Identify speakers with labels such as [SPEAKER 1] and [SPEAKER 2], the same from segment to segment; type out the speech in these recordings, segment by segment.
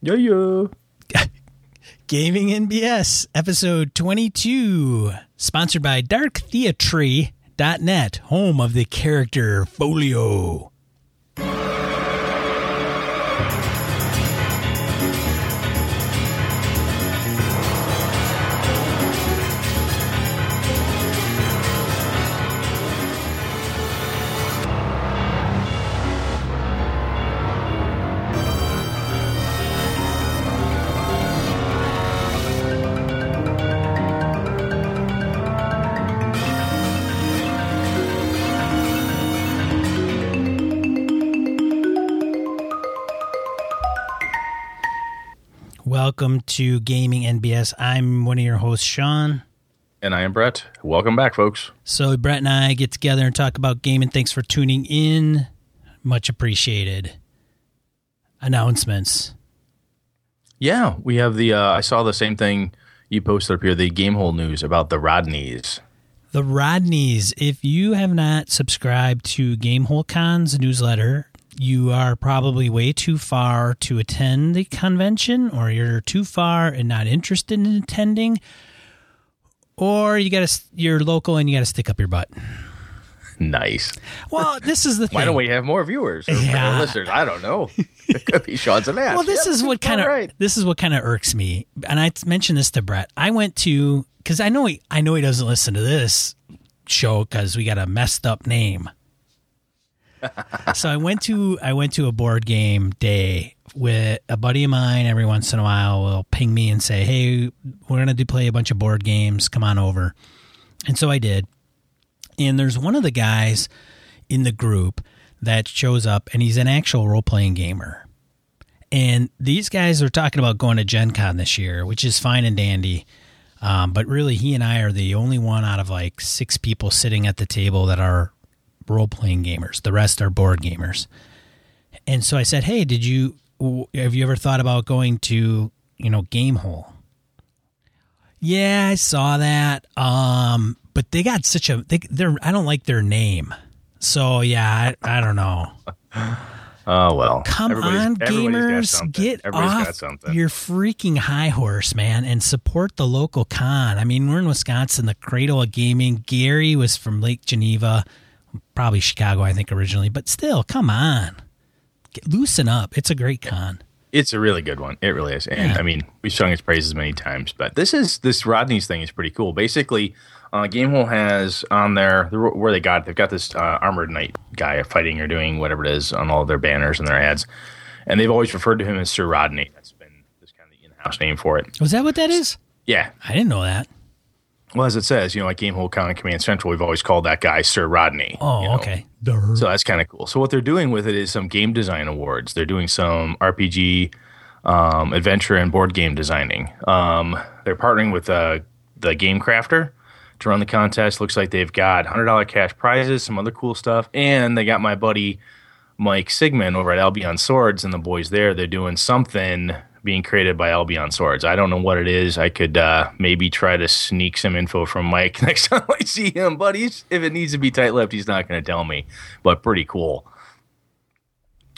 [SPEAKER 1] Yeah, yo.
[SPEAKER 2] Gaming NBS, episode 22, sponsored by darktheatre.net, home of the character folio. Welcome to Gaming NBS. I'm one of your hosts, Sean.
[SPEAKER 1] And I am Brett. Welcome back, folks.
[SPEAKER 2] So, Brett and I get together and talk about gaming. Thanks for tuning in. Much appreciated. Announcements.
[SPEAKER 1] Yeah, we have the. Uh, I saw the same thing you posted up here. The Gamehole news about the Rodneys.
[SPEAKER 2] The Rodneys. If you have not subscribed to Gamehole Con's newsletter, you are probably way too far to attend the convention, or you're too far and not interested in attending, or you got to you're local and you got to stick up your butt.
[SPEAKER 1] Nice.
[SPEAKER 2] Well, this is the thing.
[SPEAKER 1] Why don't we have more viewers or
[SPEAKER 2] Yeah.
[SPEAKER 1] listeners? I don't know. It could be Sean's an ass.
[SPEAKER 2] Well, this
[SPEAKER 1] Yep,
[SPEAKER 2] is what kind of
[SPEAKER 1] right.
[SPEAKER 2] this is what kind of irks me, and I mentioned this to Brett. I went to because I know he I know he doesn't listen to this show because we got a messed up name. So I went to I went to a board game day with a buddy of mine. Every once in a while, will ping me and say, "Hey, we're gonna do play a bunch of board games. Come on over." And so I did. And there's one of the guys in the group that shows up, and he's an actual role playing gamer. And these guys are talking about going to Gen Con this year, which is fine and dandy. Um, but really, he and I are the only one out of like six people sitting at the table that are role playing gamers. The rest are board gamers. And so I said, "Hey, did you have you ever thought about going to you know Gamehole?" Yeah, I saw that. Um, but they got such a they, they're I don't like their name. So yeah, I, I don't know.
[SPEAKER 1] Oh well.
[SPEAKER 2] Come
[SPEAKER 1] Everybody's-
[SPEAKER 2] on,
[SPEAKER 1] everybody's
[SPEAKER 2] gamers, get
[SPEAKER 1] Everybody's
[SPEAKER 2] off your freaking high horse, man, and support the local con. I mean, we're in Wisconsin, the cradle of gaming. Gary was from Lake Geneva, probably Chicago, I think originally, but still, come on, get, loosen up. It's a great con.
[SPEAKER 1] It's a really good one. It really is. And
[SPEAKER 2] Yeah.
[SPEAKER 1] I mean, we've sung its praises many times, but this is this Rodney's thing is pretty cool. Basically, uh, Gamehole has on there where they got it, they've got this uh, armored knight guy fighting or doing whatever it is on all of their banners and their ads, and they've always referred to him as Sir Rodney. That's been this kind of the in-house name for it.
[SPEAKER 2] Was that what that is?
[SPEAKER 1] Yeah.
[SPEAKER 2] I didn't know that.
[SPEAKER 1] Well, as it says, you know, like Gamehole Con and Command Central, we've always called that guy Sir Rodney.
[SPEAKER 2] Oh,
[SPEAKER 1] you know.
[SPEAKER 2] okay.
[SPEAKER 1] So that's kind of cool. So what they're doing with it is some game design awards. They're doing some RPG, um, adventure, and board game designing. Um, they're partnering with uh, the Game Crafter to run the contest. Looks like they've got hundred dollar cash prizes, some other cool stuff, and they got my buddy Mike Sigmund over at Albion Swords and the boys there. They're doing something being created by Albion Swords. I don't know what it is. I could uh, maybe try to sneak some info from Mike next time I see him, but he's, if it needs to be tight lipped, he's not going to tell me. But pretty cool.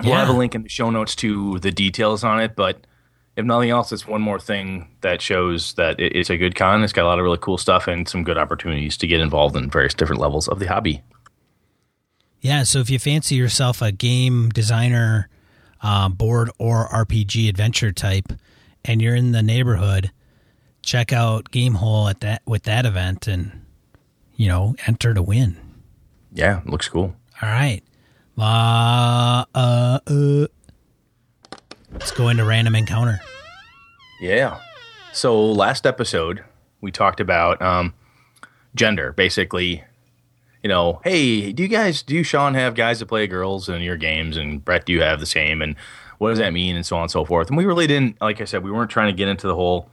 [SPEAKER 1] We'll have a link in the show notes to the details on it, but if nothing else, it's one more thing that shows that it's a good con. It's got a lot of really cool stuff and some good opportunities to get involved in various different levels of the hobby.
[SPEAKER 2] Yeah, so if you fancy yourself a game designer, uh, board or RPG adventure type, and you're in the neighborhood, check out Gamehole at that with that event, and you know enter to win.
[SPEAKER 1] Yeah, looks cool.
[SPEAKER 2] All right, uh, uh, uh. let's go into random encounter.
[SPEAKER 1] Yeah. So last episode we talked about um, gender, basically. You know, hey, do you guys, do you, Sean, have guys that play girls in your games, and Brett, do you have the same, and what does that mean, and so on and so forth. And we really didn't, like I said, we weren't trying to get into the whole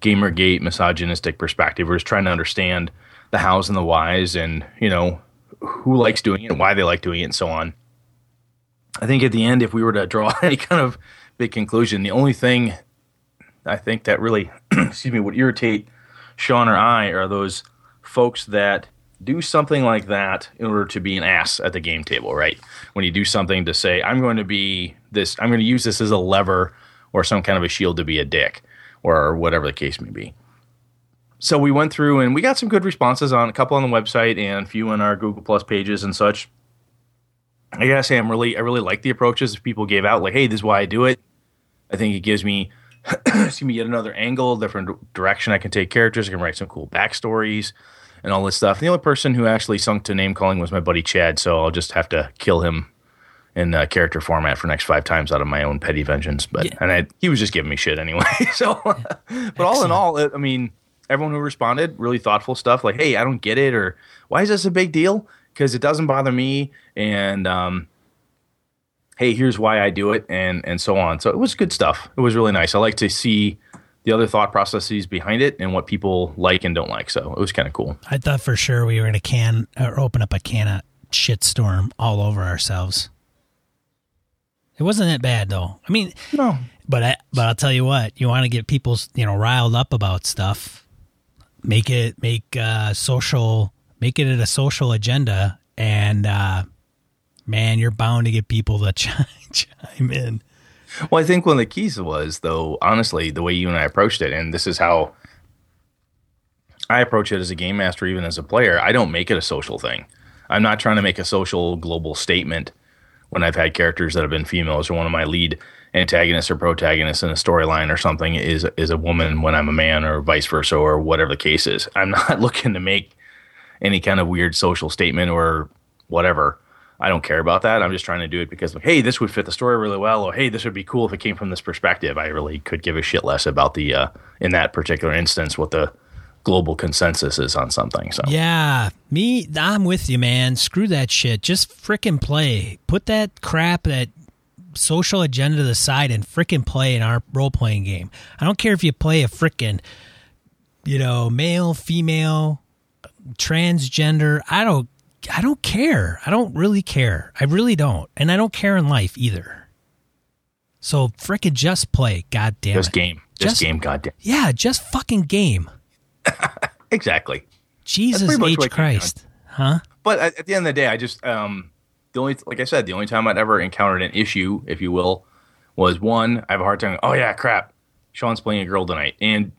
[SPEAKER 1] GamerGate misogynistic perspective. We're just trying to understand the hows and the whys, and you know, who likes doing it, and why they like doing it, and so on. I think at the end, if we were to draw any kind of big conclusion, the only thing I think that really, excuse me, would irritate Sean or I are those folks that do something like that in order to be an ass at the game table, right? When you do something to say, I'm going to be this, I'm going to use this as a lever or some kind of a shield to be a dick or whatever the case may be. So we went through and we got some good responses on a couple on the website and a few on our Google Plus pages and such. I gotta say, I'm really, I really like the approaches if people gave out. Like, hey, this is why I do it. I think it gives me, excuse me, yet another angle, different direction I can take characters. I can write some cool backstories and all this stuff. The only person who actually sunk to name calling was my buddy Chad, so I'll just have to kill him in uh, character format for next five times out of my own petty vengeance. But
[SPEAKER 2] Yeah.
[SPEAKER 1] and I, he was just giving me shit anyway. so, but all in all, it, I mean, everyone who responded really thoughtful stuff. Like, hey, I don't get it, or why is this a big deal? Because it doesn't bother me, and um, hey, here's why I do it, and and so on. So it was good stuff. It was really nice. I like to see the other thought processes behind it and what people like and don't like. So it was kind of cool.
[SPEAKER 2] I thought for sure we were going to can or open up a can of shitstorm all over ourselves. It wasn't that bad though. I mean,
[SPEAKER 1] No,
[SPEAKER 2] but I, but I'll tell you what, you want to get people, you know, riled up about stuff. Make it make uh social make it a social agenda and uh man, you're bound to get people to chime, chime in.
[SPEAKER 1] Well, I think one of the keys was, though, honestly, the way you and I approached it, and this is how I approach it as a game master, even as a player. I don't make it a social thing. I'm not trying to make a social global statement when I've had characters that have been females, or one of my lead antagonists or protagonists in a storyline or something is is a woman when I'm a man, or vice versa, or whatever the case is. I'm not looking to make any kind of weird social statement or whatever. I don't care about that. I'm just trying to do it because, hey, this would fit the story really well, or hey, this would be cool if it came from this perspective. I really could give a shit less about the, uh, in that particular instance, what the global consensus is on something. So,
[SPEAKER 2] Yeah, me, I'm with you, man. Screw that shit. Just frickin' play. Put that crap, that social agenda to the side and frickin' play in our role playing game. I don't care if you play a frickin', you know, male, female, transgender. I don't, I don't care. I don't really care. I really don't, and I don't care in life either. So frickin' just play. God damn
[SPEAKER 1] this
[SPEAKER 2] it.
[SPEAKER 1] game, this
[SPEAKER 2] Just-
[SPEAKER 1] game, goddamn,
[SPEAKER 2] Yeah, just fucking game.
[SPEAKER 1] exactly.
[SPEAKER 2] Jesus H
[SPEAKER 1] what it came
[SPEAKER 2] Christ, huh?
[SPEAKER 1] But at, at the end of the day, I just um, the only like I said, the only time I'd ever encountered an issue, if you will, was one. I have a hard time. Oh yeah, crap. Sean's playing a girl tonight, and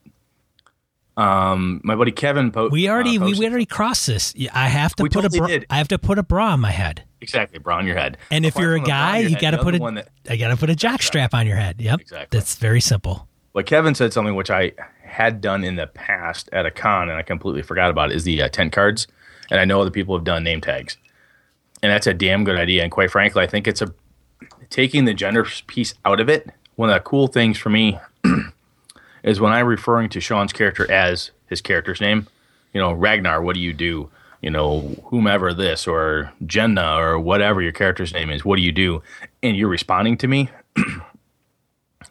[SPEAKER 1] um, my buddy Kevin. Po-
[SPEAKER 2] We already
[SPEAKER 1] uh,
[SPEAKER 2] we, we already crossed this. Yeah, I have to
[SPEAKER 1] We
[SPEAKER 2] put
[SPEAKER 1] totally
[SPEAKER 2] a bra,
[SPEAKER 1] did.
[SPEAKER 2] I have to put a bra on my head.
[SPEAKER 1] exactly bra on your head.
[SPEAKER 2] And if
[SPEAKER 1] Apart
[SPEAKER 2] you're a
[SPEAKER 1] from the bra on
[SPEAKER 2] guy, you got to put a
[SPEAKER 1] one that-
[SPEAKER 2] I got to put a jock strap on your head. Yep,
[SPEAKER 1] Exactly.
[SPEAKER 2] that's very simple.
[SPEAKER 1] What Kevin said something which I had done in the past at a con and I completely forgot about it, is the uh, tent cards. And I know other people have done name tags, and that's a damn good idea. And quite frankly, I think it's a taking the gender piece out of it. One of the cool things for me is when I'm referring to Sean's character as his character's name. You know, Ragnar, what do you do? You know, whomever this or Jenna or whatever your character's name is, what do you do? And you're responding to me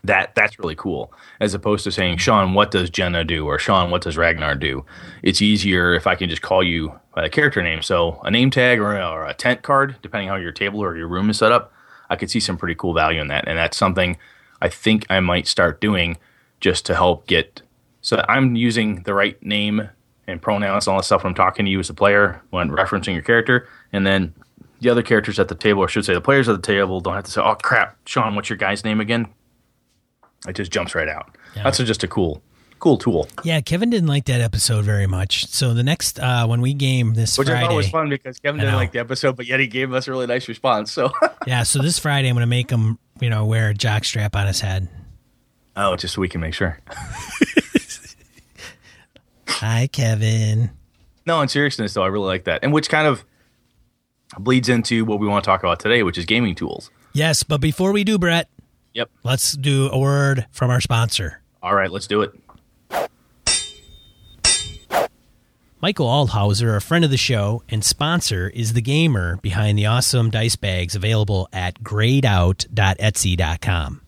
[SPEAKER 1] that that's really cool as opposed to saying sean what does jenna do or sean what does ragnar do it's easier if i can just call you by a character name so a name tag or or a tent card depending how your table or your room is set up i could see some pretty cool value in that and that's something i think i might start doing just to help get so that i'm using the right name and pronouns and all that stuff when i'm talking to you as a player when referencing your character and then the other characters at the table or I should say the players at the table don't have to say oh crap sean what's your guy's name again it just jumps right out. That's just a cool, cool tool,
[SPEAKER 2] Yeah, Kevin didn't like that episode very much. So the next uh when we game this
[SPEAKER 1] which I
[SPEAKER 2] Friday,
[SPEAKER 1] thought was fun because Kevin didn't like the episode, but yet he gave us a really nice response. So,
[SPEAKER 2] yeah, so this Friday I'm going to make him, you know, wear a jock strap on his head.
[SPEAKER 1] Oh, just so we can make sure.
[SPEAKER 2] Hi, Kevin.
[SPEAKER 1] No, in seriousness, though, I really like that, and which kind of bleeds into what we want to talk about today, which is gaming tools.
[SPEAKER 2] Yes, but before we do, Brett,
[SPEAKER 1] Yep.
[SPEAKER 2] let's do a word from our sponsor.
[SPEAKER 1] All right, let's do it.
[SPEAKER 2] Michael Aldhauser, a friend of the show and sponsor, is the gamer behind the awesome dice bags available at greyedout.etsy.com.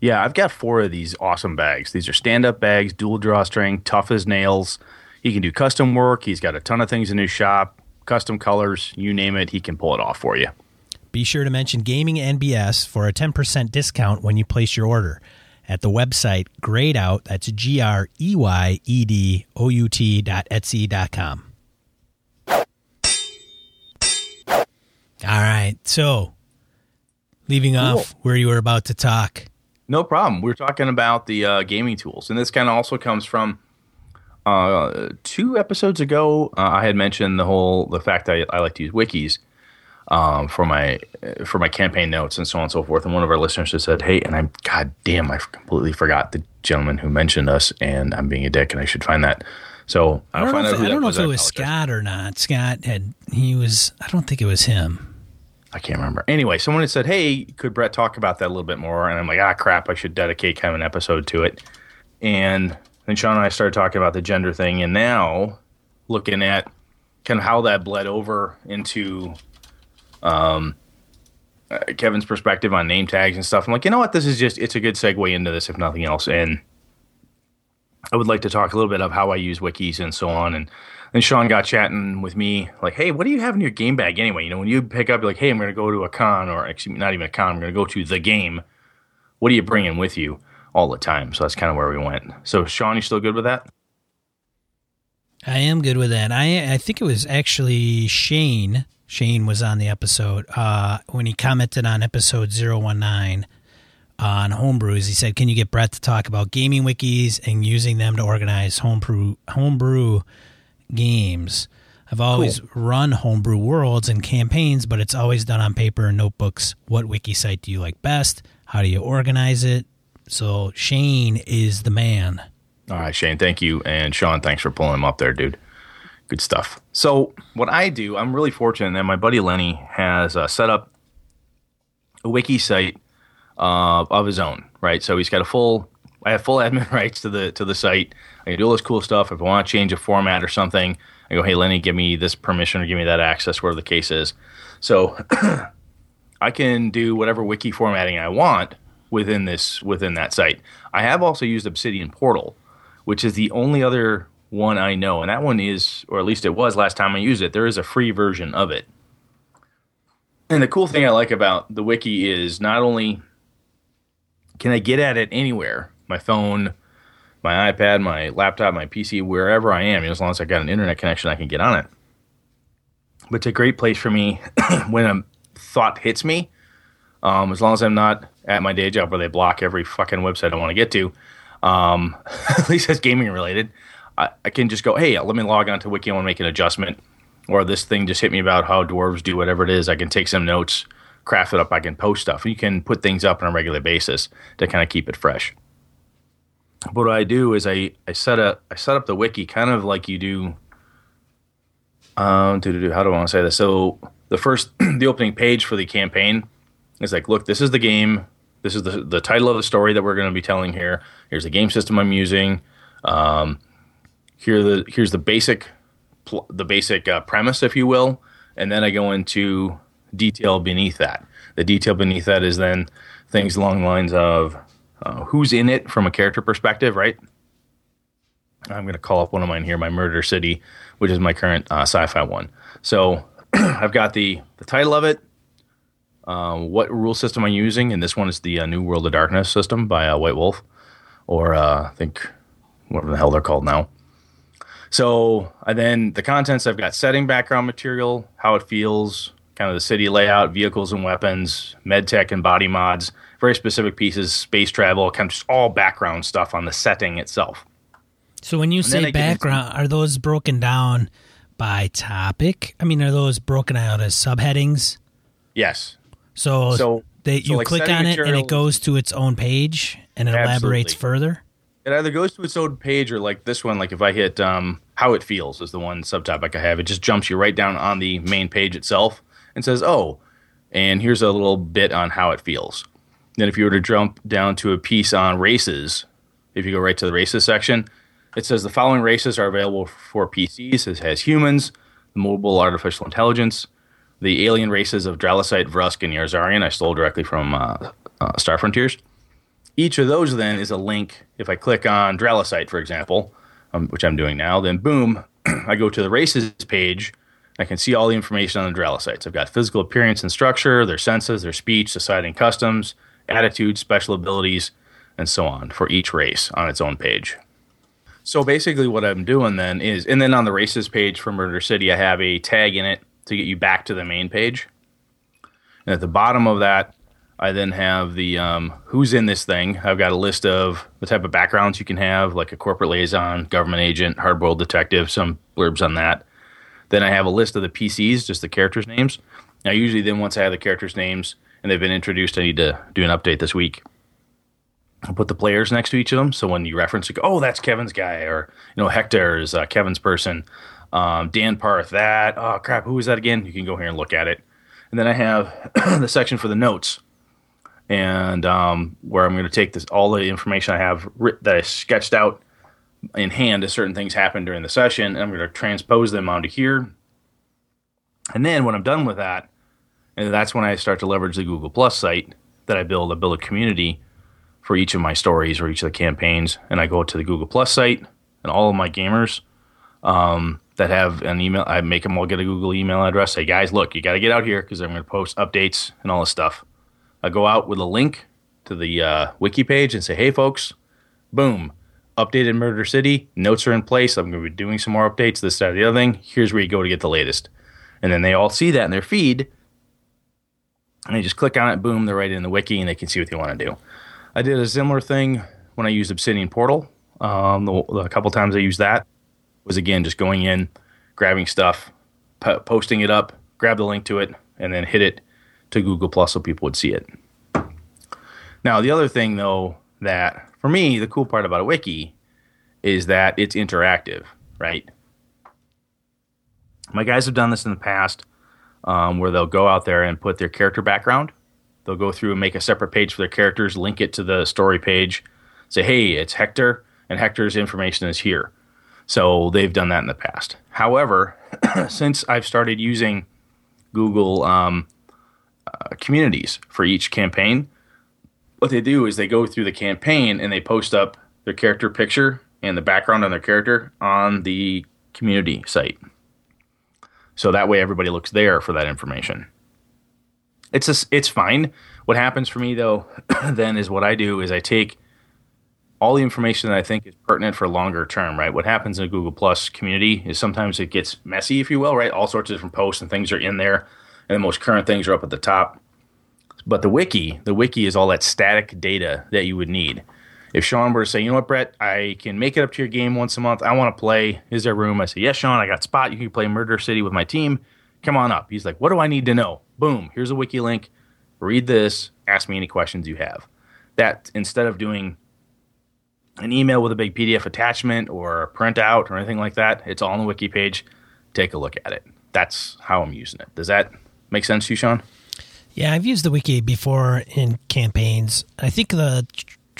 [SPEAKER 1] Yeah, I've got four of these awesome bags. These are stand-up bags, dual drawstring, tough as nails. He can do custom work. He's got a ton of things in his shop, custom colors, you name it, he can pull it off for you.
[SPEAKER 2] Be sure to mention Gaming NBS for a 10% discount when you place your order at the website greyedout, that's G R E Y E D O U T dot Etsy dot com. All right, so leaving off where you were about to talk.
[SPEAKER 1] No problem. We're talking about the uh, gaming tools, and this kind of also comes from uh, two episodes ago. Uh, I had mentioned the whole the fact that I, I like to use wikis um, for my for my campaign notes and so on and so forth. And one of our listeners just said, "Hey," and I'm God damn, I completely forgot the gentleman who mentioned us, and I'm being a dick, and I should find that. So
[SPEAKER 2] I don't know if, I don't know if it was Scott or not. Scott had he was. I don't think it was him.
[SPEAKER 1] I can't remember. Anyway, someone had said, "Hey, could Brett talk about that a little bit more?" And I'm like, "Ah, crap! I should dedicate kind of an episode to it." And then Sean and I started talking about the gender thing, and now looking at kind of how that bled over into um, uh, Kevin's perspective on name tags and stuff. I'm like, you know what? This is just it's a good segue into this, if nothing else. And I would like to talk a little bit of how I use wikis and so on, and then Sean got chatting with me, like, hey, what do you have in your game bag anyway? You know, when you pick up, you're like, hey, I'm going to go to a con, or me, not even a con, I'm going to go to the game. What are you bringing with you all the time? So that's kind of where we went. So, Sean, you still good with that?
[SPEAKER 2] I am good with that. I I think it was actually Shane. Shane was on the episode uh, when he commented on episode 019 on homebrews. He said, "Can you get Brett to talk about gaming wikis and using them to organize homebrew homebrew games. I've always cool. run homebrew worlds and campaigns, but it's always done on paper and notebooks. What wiki site do you like best? How do you organize it? So Shane is the man.
[SPEAKER 1] All right, Shane, thank you. And Sean, thanks for pulling him up there, dude. Good stuff. So, what I do, I'm really fortunate that my buddy Lenny has uh, set up a wiki site uh, of his own, right? So he's got a full, I have full admin rights to the to the site. I can do all this cool stuff. If I want to change a format or something, I go, hey, Lenny, give me this permission or give me that access, whatever the case is. So I can do whatever wiki formatting I want within this within that site. I have also used Obsidian Portal, which is the only other one I know, and that one is, or at least it was last time I used it. There is a free version of it. And the cool thing I like about the wiki is not only can I get at it anywhere, my phone, my iPad, my laptop, my PC, wherever I am, you know, as long as I got an internet connection, I can get on it. But it's a great place for me when a thought hits me. Um, as long as I'm not at my day job where they block every fucking website I want to get to, um, at least that's gaming related, I, I, can just go, hey, let me log on to Wiki. To make an adjustment. Or this thing just hit me about how dwarves do whatever it is. I can take some notes, craft it up. I can post stuff. You can put things up on a regular basis to kind of keep it fresh what I do is I, I set up I set up the wiki kind of like you do. Um, do, do, how do I want to say this? So the first the opening page for the campaign is like, look, this is the game. This is the the title of the story that we're going to be telling here. Here's the game system I'm using. Um, here the here's the basic the basic uh, premise, if you will, and then I go into detail beneath that. The detail beneath that is then things along the lines of uh, who's in it from a character perspective, right? I'm going to call up one of mine here, my Murder City, which is my current uh, sci-fi one. So I've got the the title of it, uh, what rule system I'm using, and this one is the uh, New World of Darkness system by uh, White Wolf, or I think whatever the hell they're called now. So and then the contents, I've got setting background material, how it feels, kind of the city layout, vehicles and weapons, med tech and body mods, very specific pieces, space travel, kind of just all background stuff on the setting itself.
[SPEAKER 2] So when you and say background, are those broken down by topic? I mean, are those broken out as subheadings?
[SPEAKER 1] Yes.
[SPEAKER 2] So, so that you so like click on it and it goes to its own page and it absolutely. elaborates further.
[SPEAKER 1] It either goes to its own page or like this one, like if I hit um, how it feels is the one subtopic I have. It just jumps you right down on the main page itself and says, "Oh, and here's a little bit on how it feels." Then if you were to jump down to a piece on races, if you go right to the races section, it says the following races are available for PCs. It has humans, mobile artificial intelligence, the alien races of Dralasite, Vrusk, and Yazirian. I stole directly from uh, uh, Star Frontiers. Each of those then is a link. If I click on Dralasite, for example, um, which I'm doing now, then boom, I go to the races page. I can see all the information on the Dralasites. I've got physical appearance and structure, their senses, their speech, society and customs, attitude, special abilities, and so on for each race on its own page. So basically, what I'm doing then is, and then on the races page for Murder City, I have a tag in it to get you back to the main page. And at the bottom of that, I then have the um, who's in this thing. I've got a list of the type of backgrounds you can have, like a corporate liaison, government agent, hardboiled detective, some blurbs on that. Then I have a list of the PCs, just the characters' names. Now, usually, then once I have the characters' names and they've been introduced, I need to do an update this week. I'll put the players next to each of them, so when you reference, it, oh, that's Kevin's guy, or you know, Hector is uh, Kevin's person. Um, Dan Parth, that. Oh crap, who is that again? You can go here and look at it. And then I have the section for the notes, and um, where I'm going to take this all the information I have writ- that I sketched out in hand as certain things happen during the session, and I'm going to transpose them onto here. And then when I'm done with that, and that's when I start to leverage the Google Plus site that I build. I build a community for each of my stories or each of the campaigns, and I go to the Google Plus site and all of my gamers um, that have an email. I make them all get a Google email address. Say, guys, look, you got to get out here because I'm going to post updates and all this stuff. I go out with a link to the uh, wiki page and say, hey, folks, boom, updated Murder City. Notes are in place. I'm going to be doing some more updates, this, that, the other thing. Here's where you go to get the latest. And then they all see that in their feed. And they just click on it, boom, they're right in the wiki and they can see what they want to do. I did a similar thing when I used Obsidian Portal. Um, the, the couple times I used that was again just going in, grabbing stuff, po- posting it up, grab the link to it, and then hit it to Google Plus so people would see it. Now, the other thing though that for me the cool part about a wiki is that it's interactive, right? My guys have done this in the past, um, where they'll go out there and put their character background. They'll go through and make a separate page for their characters, link it to the story page, say, "Hey, it's Hector, and Hector's information is here." So they've done that in the past. However, since I've started using Google um, uh, communities for each campaign, what they do is they go through the campaign and they post up their character picture and the background on their character on the community site. So that way everybody looks there for that information. It's a, it's fine. What happens for me though then is what I do is I take all the information that I think is pertinent for longer term, right? What happens in a Google Plus community is sometimes it gets messy, if you will, right? All sorts of different posts and things are in there, and the most current things are up at the top. But the wiki, the wiki is all that static data that you would need. If Sean were to say, you know what, Brett, I can make it up to your game once a month. I want to play. Is there room? I say, yes, Sean, I got spot. You can play Murder City with my team. Come on up. He's like, what do I need to know? Boom, here's a wiki link. Read this. Ask me any questions you have. That instead of doing an email with a big PDF attachment or a printout or anything like that. It's all on the wiki page. Take a look at it. That's how I'm using it. Does that make sense to you, Sean?
[SPEAKER 2] Yeah, I've used the wiki before in campaigns. I think the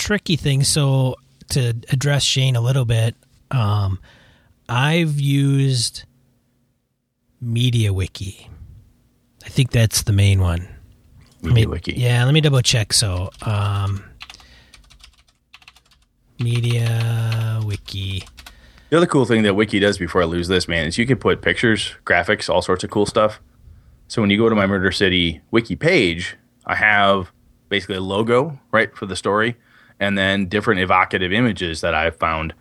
[SPEAKER 2] tricky thing, so to address Shane a little bit, um, I've used MediaWiki. I think that's the main one.
[SPEAKER 1] Media
[SPEAKER 2] Me-
[SPEAKER 1] Wiki.
[SPEAKER 2] Yeah, let me double check. So, um, Media Wiki.
[SPEAKER 1] The other cool thing that Wiki does before I lose this, man, is you can put pictures, graphics, all sorts of cool stuff. So when you go to my Murder City Wiki page, I have basically a logo, right, for the story, and then different evocative images that I've found,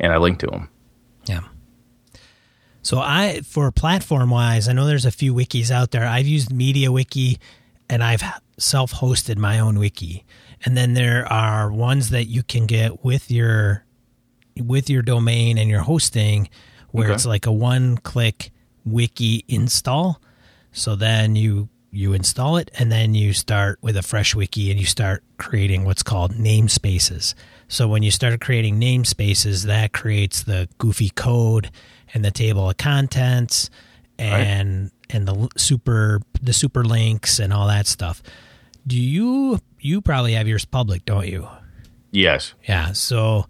[SPEAKER 1] and I link to them.
[SPEAKER 2] Yeah. So I, for platform wise, I know there's a few wikis out there. I've used Media Wiki, and I've self hosted my own wiki. And then there are ones that you can get with your with your domain and your hosting, where
[SPEAKER 1] Okay.
[SPEAKER 2] it's like a one click wiki install. So then you you install it and then you start with a fresh wiki and you start creating what's called namespaces. So when you start creating namespaces, that creates the goofy code and the table of contents and and the super the super links and all that stuff. Do you you probably have yours public, don't you?
[SPEAKER 1] Yes.
[SPEAKER 2] Yeah. So,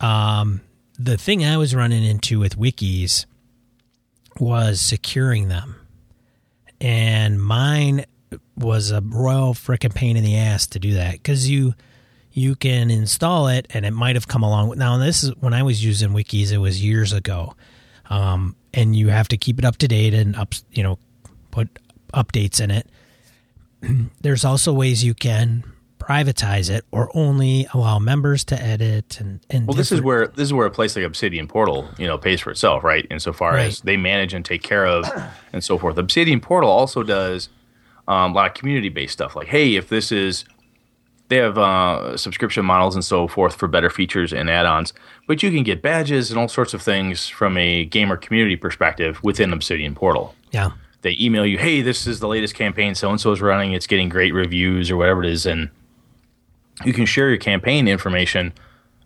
[SPEAKER 2] um, the thing I was running into with wikis was securing them, and mine was a royal freaking pain in the ass to do that because you you can install it and it might have come along now this is when i was using wikis it was years ago um, and you have to keep it up to date and up you know put updates in it. There's also ways you can privatize it or only allow members to edit and and
[SPEAKER 1] Well, this is where this is where a place like Obsidian Portal, you know, pays for itself, right? Insofar as they manage and take care of and so forth. Obsidian Portal also does Um, a lot of community based stuff like, hey, if this is, they have uh, subscription models and so forth for better features and add ons, but you can get badges and all sorts of things from a gamer community perspective within Obsidian Portal.
[SPEAKER 2] Yeah.
[SPEAKER 1] They email you, hey, this is the latest campaign so and so is running, it's getting great reviews or whatever it is. And you can share your campaign information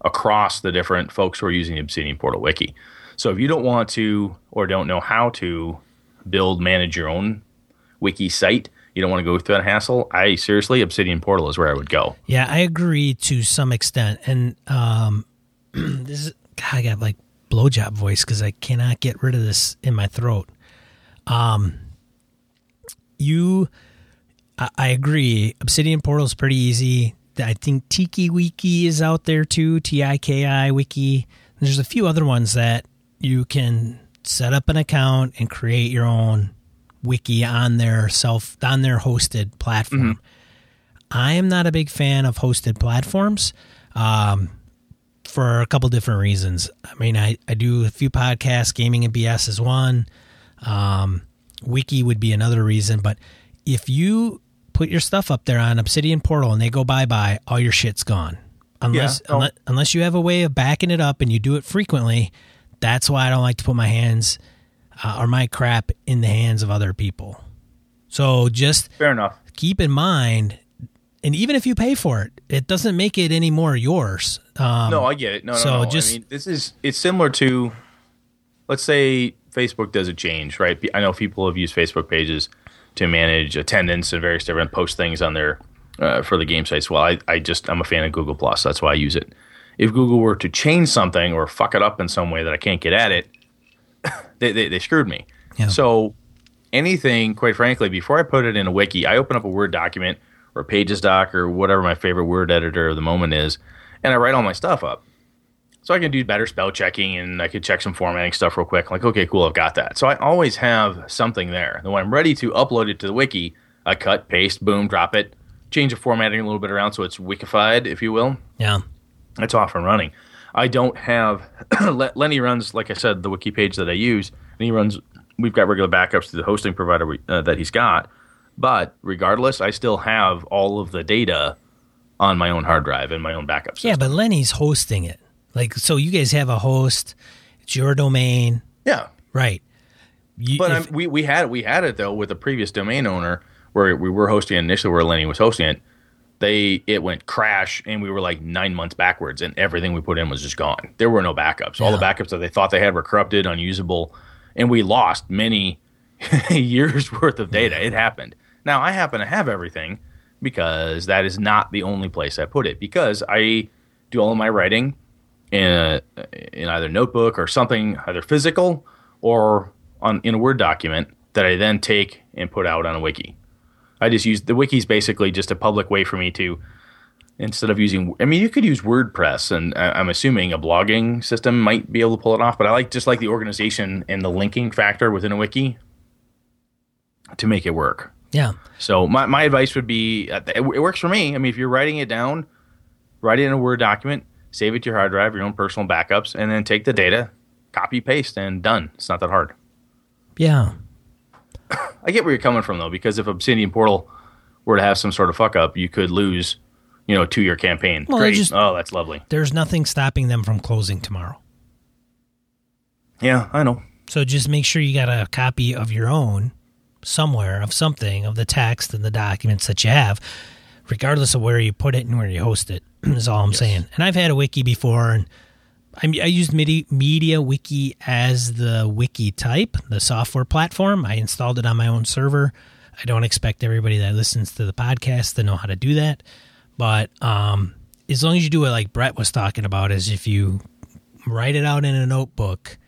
[SPEAKER 1] across the different folks who are using the Obsidian Portal Wiki. So if you don't want to or don't know how to build, manage your own wiki site, you don't want to go through that hassle. I seriously, Obsidian Portal is where I would go.
[SPEAKER 2] Yeah, I agree to some extent. And um, this is, God, I got like blowjob voice because I cannot get rid of this in my throat. Um, you, I, I agree. Obsidian Portal is pretty easy. I think Tiki Wiki is out there too. T I K I Wiki. There's a few other ones that you can set up an account and create your own wiki on their self on their hosted platform. I am not a big fan of hosted platforms um, for a couple different reasons. I mean, I, I do a few podcasts, Gaming and BS is one. Um, Wiki would be another reason. But if you put your stuff up there on Obsidian Portal and they go bye bye, all your shit's gone. Unless,
[SPEAKER 1] Yeah, no.
[SPEAKER 2] unless unless you have a way of backing it up and you do it frequently, that's why I don't like to put my hands uh, or my crap in the hands of other people. So just
[SPEAKER 1] Fair enough.
[SPEAKER 2] keep in mind, and even if you pay for it, it doesn't make it any more yours. Um,
[SPEAKER 1] No, I get it. No, no,
[SPEAKER 2] so
[SPEAKER 1] no.
[SPEAKER 2] just-
[SPEAKER 1] I mean, this is it's similar to, let's say Facebook does a change, right? I know people have used Facebook pages to manage attendance and various different post things on their uh, for the game sites. Well, I, I just I'm a fan of Google Plus. That's why I use it. If Google were to change something or fuck it up in some way that I can't get at it, they, they, they screwed me.
[SPEAKER 2] Yeah.
[SPEAKER 1] So anything, quite frankly, before I put it in a wiki, I open up a Word document or Pages doc or whatever my favorite word editor of the moment is, and I write all my stuff up. So I can do better spell checking and I could check some formatting stuff real quick. Like, okay, cool, I've got that. So I always have something there. Then when I'm ready to upload it to the wiki, I cut, paste, boom, drop it, change the formatting a little bit around so it's wikified, if you will.
[SPEAKER 2] yeah,
[SPEAKER 1] It's off and running. I don't have Lenny runs, like I said, the wiki page that I use, and he runs. We've got regular backups to the hosting provider we, uh, that he's got, but regardless, I still have all of the data on my own hard drive and my own backup system.
[SPEAKER 2] yeah. But Lenny's hosting it. Like, so you guys have a host. It's your domain,
[SPEAKER 1] yeah.
[SPEAKER 2] right? You,
[SPEAKER 1] But
[SPEAKER 2] if-
[SPEAKER 1] I'm, we we had we had it though with the previous domain owner where we were hosting it initially where Lenny was hosting it. They it went crash and we were like nine months backwards and everything we put in was just gone. There were no backups. All the backups that they thought they had were corrupted, unusable, and we lost many years worth of data. It happened. Now I happen to have everything because that is not the only place I put it because I do all of my writing in a, in either notebook or something either physical or on in a Word document that I then take and put out on a wiki. I just use the wiki's basically just a public way for me to instead of using I mean you could use WordPress and I- I'm assuming a blogging system might be able to pull it off but I like just like the organization and the linking factor within a wiki to make it work.
[SPEAKER 2] yeah,
[SPEAKER 1] So my, my advice would be uh, it, it works for me. I mean, if you're writing it down, write it in a Word document, save it to your hard drive, your own personal backups, and then take the data, copy paste, and done. It's not that hard.
[SPEAKER 2] yeah,
[SPEAKER 1] I get where you're coming from though, because if Obsidian Portal were to have some sort of fuck up, you could lose, you know, two year campaign.
[SPEAKER 2] Well,
[SPEAKER 1] Great.
[SPEAKER 2] just-
[SPEAKER 1] oh, that's lovely.
[SPEAKER 2] There's nothing stopping them from closing tomorrow.
[SPEAKER 1] Yeah, I know.
[SPEAKER 2] So just make sure you got a copy of your own somewhere of something of the text and the documents that you have, regardless of where you put it and where you host it. is all I'm saying. And I've had a wiki before, and I, I used Medi- Media Wiki as the wiki type, the software platform. I installed it on my own server. I don't expect everybody that listens to the podcast to know how to do that, but um, as long as you do it like Brett was talking about, is if you write it out in a notebook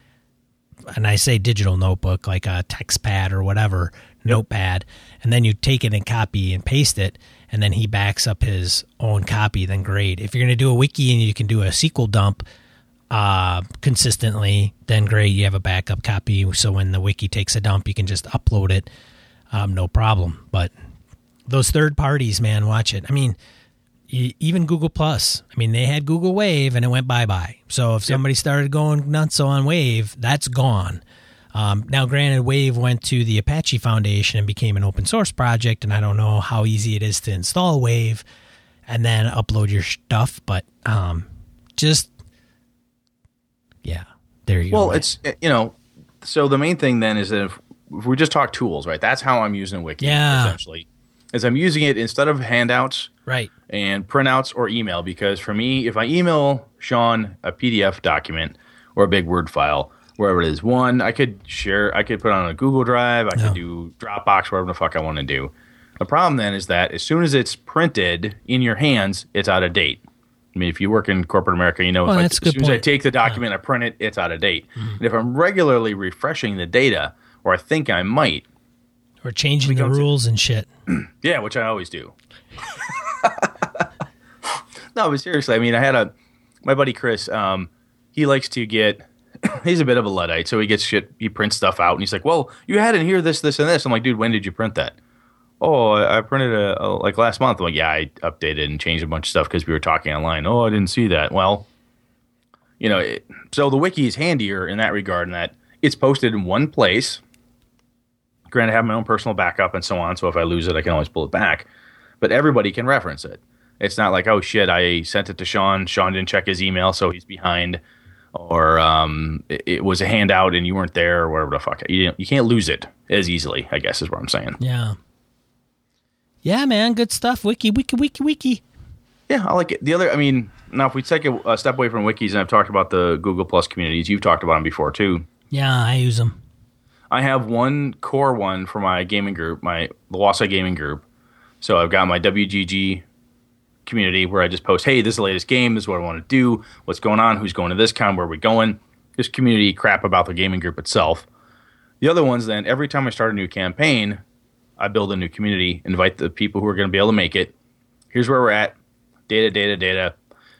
[SPEAKER 2] and I say digital notebook, like a text pad or whatever, notepad, and then you take it and copy and paste it, and then he backs up his own copy, then great. If you're going to do a wiki and you can do a SQL dump uh, consistently, then great. You have a backup copy. So when the wiki takes a dump, you can just upload it, um, no problem. But those third parties, man, watch it. I mean, even Google Plus. I mean, they had Google Wave and it went bye bye. So if somebody started going nuts on Wave, that's gone. Um, now, granted, Wave went to the Apache Foundation and became an open source project, and I don't know how easy it is to install Wave and then upload your stuff, but um, just yeah, there you
[SPEAKER 1] Well,
[SPEAKER 2] go.
[SPEAKER 1] Well, it's eh, you know, so the main thing then is that if, if we just talk tools, right? That's how I'm using Wiki.
[SPEAKER 2] Yeah.
[SPEAKER 1] essentially, is I'm using it instead of handouts
[SPEAKER 2] right.
[SPEAKER 1] and printouts or email because for me, if I email Sean a PDF document or a big Word file, wherever it is, one I could share, I could put on a Google Drive, I
[SPEAKER 2] Yeah.
[SPEAKER 1] could do Dropbox, whatever the fuck I want to do. The problem then is that as soon as it's printed in your hands, it's out of date. I mean, if you work in corporate America, you know
[SPEAKER 2] Well,
[SPEAKER 1] if I, as soon as I take the document, I print it, it's out of date. And if I'm regularly refreshing the data, or I think I might,
[SPEAKER 2] Or changing the rules and shit.
[SPEAKER 1] yeah, which I always do. no, but seriously, I mean, I had a my buddy Chris. Um, he likes to get. He's a bit of a luddite, so he gets shit. He prints stuff out, and he's like, "Well, you had in here this, this, and this." I'm like, "Dude, when did you print that?" Oh, I I printed a, a like last month. I'm like, "Yeah, I updated and changed a bunch of stuff because we were talking online." Oh, I didn't see that. Well, you know, it, so the wiki is handier in that regard, in that it's posted in one place. Granted, I have my own personal backup and so on, so if I lose it, I can always pull it back. But everybody can reference it. It's not like, oh shit, I sent it to Sean. Sean didn't check his email, so he's behind, or um, it, it was a handout and you weren't there, or whatever the fuck. You you can't lose it as easily. I guess is what I'm saying.
[SPEAKER 2] Yeah. Yeah, man, good stuff. Wiki, wiki, wiki, wiki.
[SPEAKER 1] Yeah, I like it. The other, I mean, now if we take a, a step away from wikis, and I've talked about the Google Plus communities, you've talked about them before too.
[SPEAKER 2] Yeah, I use them.
[SPEAKER 1] I have one core one for my gaming group, my the Wausau gaming group. So I've got my WGG community where I just post, hey, this is the latest game. This is what I want to do. What's going on? Who's going to this con? Where are we going? Just community crap about the gaming group itself. The other ones, then, every time I start a new campaign, I build a new community, invite the people who are going to be able to make it. Here's where we're at data, data, data,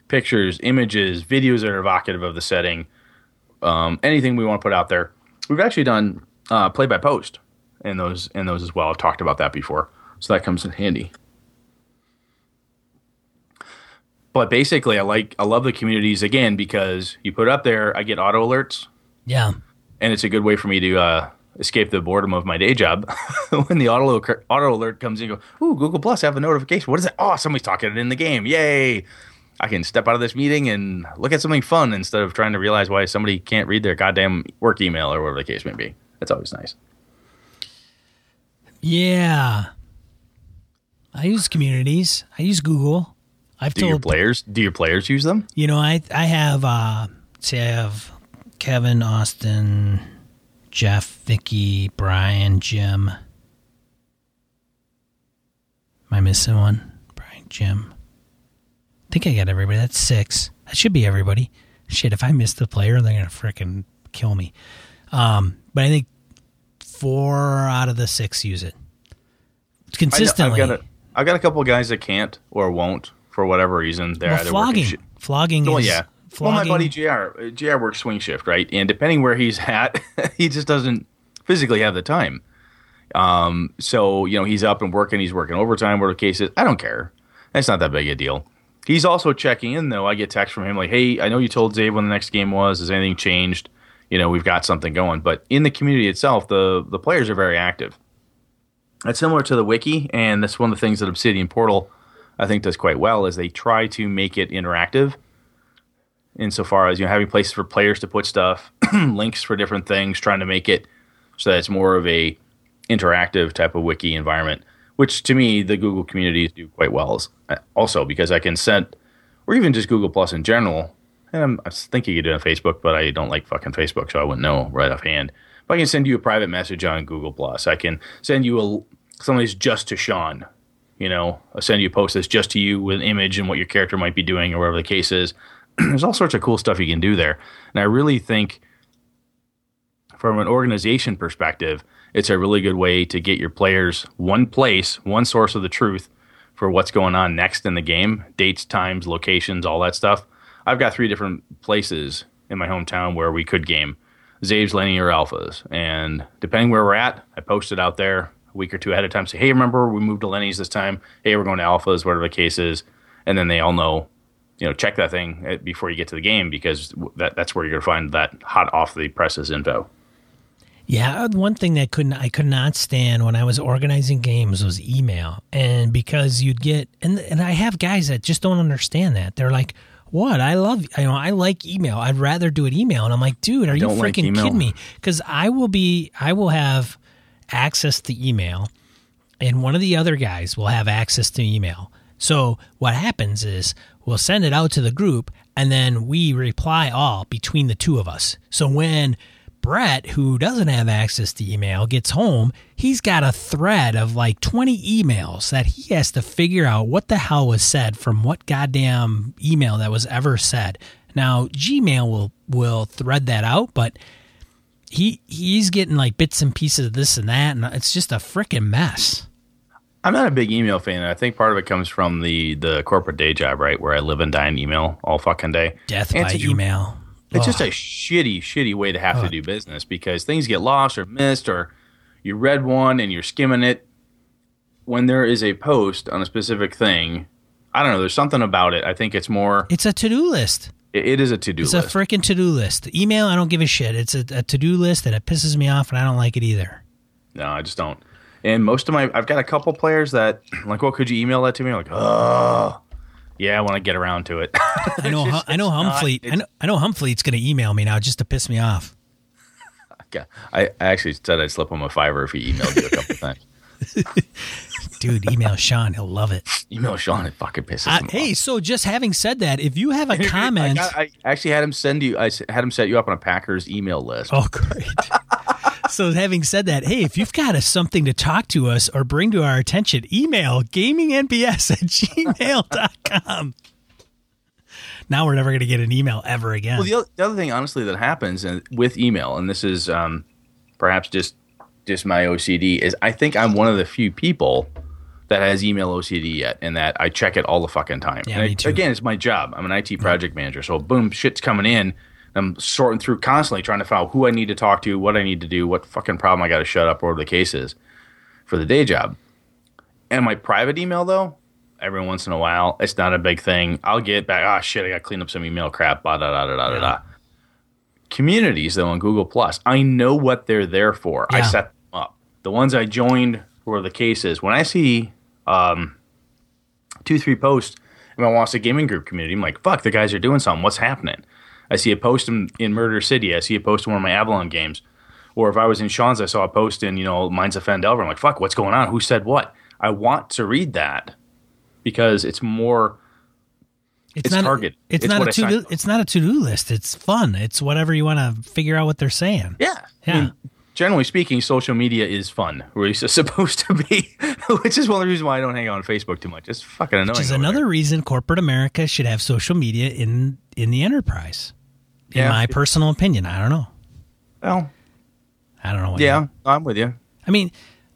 [SPEAKER 1] pictures, images, videos that are evocative of the setting, um, anything we want to put out there. We've actually done uh, play by post in those in those as well. I've talked about that before, so that comes in handy. But basically, I like I love the communities again because you put it up there, I get auto alerts,
[SPEAKER 2] Yeah.
[SPEAKER 1] and it's a good way for me to uh, escape the boredom of my day job. when the auto auto alert comes in, you go, "Ooh, Google Plus, I have a notification. What is that? Oh, somebody's talking in the game! Yay!" I can step out of this meeting and look at something fun instead of trying to realize why somebody can't read their goddamn work email or whatever the case may be. That's always nice.
[SPEAKER 2] Yeah. I use communities. I use Google. I've
[SPEAKER 1] Do your players? Do your players use them?
[SPEAKER 2] you know, I I have uh say I have Kevin, Austin, Jeff, Vicky, Brian, Jim. Am I missing one? Brian, Jim. I think I got everybody. That's six. That should be everybody. Shit, if I miss the player, they're gonna frickin' kill me. Um, but I think four out of the six use it
[SPEAKER 1] I,
[SPEAKER 2] consistently.
[SPEAKER 1] have got a, I've got a couple of guys that can't or won't for whatever reason. They're
[SPEAKER 2] well, flogging,
[SPEAKER 1] shi-
[SPEAKER 2] flogging
[SPEAKER 1] Well,
[SPEAKER 2] is
[SPEAKER 1] yeah.
[SPEAKER 2] Flogging,
[SPEAKER 1] Well, my buddy Jr. Jr. works swing shift, right? And depending where he's at, he just doesn't physically have the time. Um, so you know he's up and working. He's working overtime. Whatever the case is, I don't care. That's not that big a deal. He's also checking in though. I get text from him like, "Hey, I know you told Dave when the next game was. Has anything changed? You know, we've got something going." But in the community itself, the the players are very active. That's similar to the wiki, and that's one of the things that Obsidian Portal I think does quite well is they try to make it interactive insofar as you know having places for players to put stuff, links for different things, trying to make it so that it's more of a interactive type of wiki environment. Which to me, the Google communities do quite well. Also because I can send, or even just Google Plus in general. And I'm, I was thinking you could do it on Facebook, but I don't like fucking Facebook, so I wouldn't know right offhand. But I can send you a private message on Google Plus. I can send you a somebody's just to Sean. You know, send you a post that's just to you with an image and what your character might be doing or whatever the case is. There's all sorts of cool stuff you can do there. And I really think from an organization perspective, it's a really good way to get your players one place, one source of the truth for what's going on next in the game dates, times, locations, all that stuff. I've got three different places in my hometown where we could game Zave's Linear Alphas. And depending where we're at, I post it out there a week or two ahead of time. Say, hey, remember we moved to Lenny's this time? Hey, we're going to Alphas, whatever the case is. And then they all know, you know, check that thing uh, before you get to the game because that, that's where you're going to find that hot off the presses info.
[SPEAKER 2] Yeah, one thing that couldn't I could not stand when I was organizing games was email, and because you'd get and and I have guys that just don't understand that. They're like, "What? I love you know I like email. I'd rather do an email." And I'm like, "Dude, are you
[SPEAKER 1] don't like
[SPEAKER 2] freaking kidding me?" Because I will be I will have access to email, and one of the other guys will have access to email. So what happens is we'll send it out to the group, and then we reply all between the two of us. So when Brett, who doesn't have access to email, gets home, he's got a thread of like 20 emails that he has to figure out what the hell was said from what goddamn email that was ever said. Now, Gmail will will thread that out, but he he's getting like bits and pieces of this and that, and it's just a freaking mess.
[SPEAKER 1] I'm not a big email fan. I think part of it comes from the the corporate day job, right, where I live and die in email all fucking day.
[SPEAKER 2] Death
[SPEAKER 1] And
[SPEAKER 2] by
[SPEAKER 1] a-
[SPEAKER 2] email.
[SPEAKER 1] It's just a shitty, shitty way to have to do business because things get lost or missed, or you read one and you're skimming it. When there is a post on a specific thing, I don't know. There's something about it. I think it's more.
[SPEAKER 2] It's a to do list.
[SPEAKER 1] It, is a to do list.
[SPEAKER 2] It's a freaking to do list. Email, I don't give a shit. It's a, a to do list and it pisses me off and I don't like it either.
[SPEAKER 1] no, I just don't. And most of my, I've got a couple players that like, well, could you email that to me? I'm like, oh, yeah, I want to get around to it.
[SPEAKER 2] I know.
[SPEAKER 1] just-
[SPEAKER 2] I know.
[SPEAKER 1] it's not-
[SPEAKER 2] Humfleet. I know. I know. Humfleet's going to email me now just to piss me off.
[SPEAKER 1] Yeah, I, I actually said I'd slip him a fiver if he emailed you a couple times.
[SPEAKER 2] Dude, email Sean. He'll love it.
[SPEAKER 1] Email Sean, it fucking pisses
[SPEAKER 2] Uh,
[SPEAKER 1] him
[SPEAKER 2] hey,
[SPEAKER 1] off.
[SPEAKER 2] so just having said that, if you have a comment,
[SPEAKER 1] got- I actually had him send you. I had him set you up on a Packers email list.
[SPEAKER 2] oh great. so having said that, hey, if you've got a, something to talk to us or bring to our attention, email gamingnbs at gmail.com. Now we're never going to get an email ever again.
[SPEAKER 1] Well, the other, the other thing, honestly, that happens with email, and this is um, perhaps just just my OCD, is I think I'm one of the few people that has email OCD yet, and that I check it all the fucking time.
[SPEAKER 2] Yeah,
[SPEAKER 1] and I-
[SPEAKER 2] me too.
[SPEAKER 1] again, it's my job. I'm an IT project manager, so boom, shit's coming in. I'm sorting through constantly, trying to find out who I need to talk to, what I need to do, what fucking problem I got to shut up, whatever the case is, for the day job. And my private email, though, every once in a while, it's not a big thing. I'll get back. Oh shit, I got to clean up some email crap. Blah da da da da da da. Communities though on Google Plus, I know what they're there for. I
[SPEAKER 2] Yeah.
[SPEAKER 1] set them up. The ones I joined were the cases. When I see um, two three posts in my Wausau Gaming Group community, I'm like, fuck, the guys are doing something. What's happening? I see a post in, in Murder City. I see a post in one of my Avalon games. Or if I was in Sean's, I saw a post in, you know, Minds of Phandelver. I'm like, fuck, what's going on? Who said what? I want to read that because it's more it's
[SPEAKER 2] not
[SPEAKER 1] target.
[SPEAKER 2] A, it's,
[SPEAKER 1] It's
[SPEAKER 2] not a to do. It's not a to do list. It's fun. It's whatever you want to figure out what they're saying.
[SPEAKER 1] Yeah.
[SPEAKER 2] Yeah.
[SPEAKER 1] I mean, generally speaking, social media is fun, or at least it's supposed to be, which is one of the reasons why I don't hang out on Facebook too much. It's fucking annoying.
[SPEAKER 2] Which is another
[SPEAKER 1] there.
[SPEAKER 2] reason corporate America should have social media in in the enterprise. In
[SPEAKER 1] Yeah.
[SPEAKER 2] my personal opinion, I don't know.
[SPEAKER 1] Well,
[SPEAKER 2] I don't know.
[SPEAKER 1] Yeah, I'm with you.
[SPEAKER 2] I mean,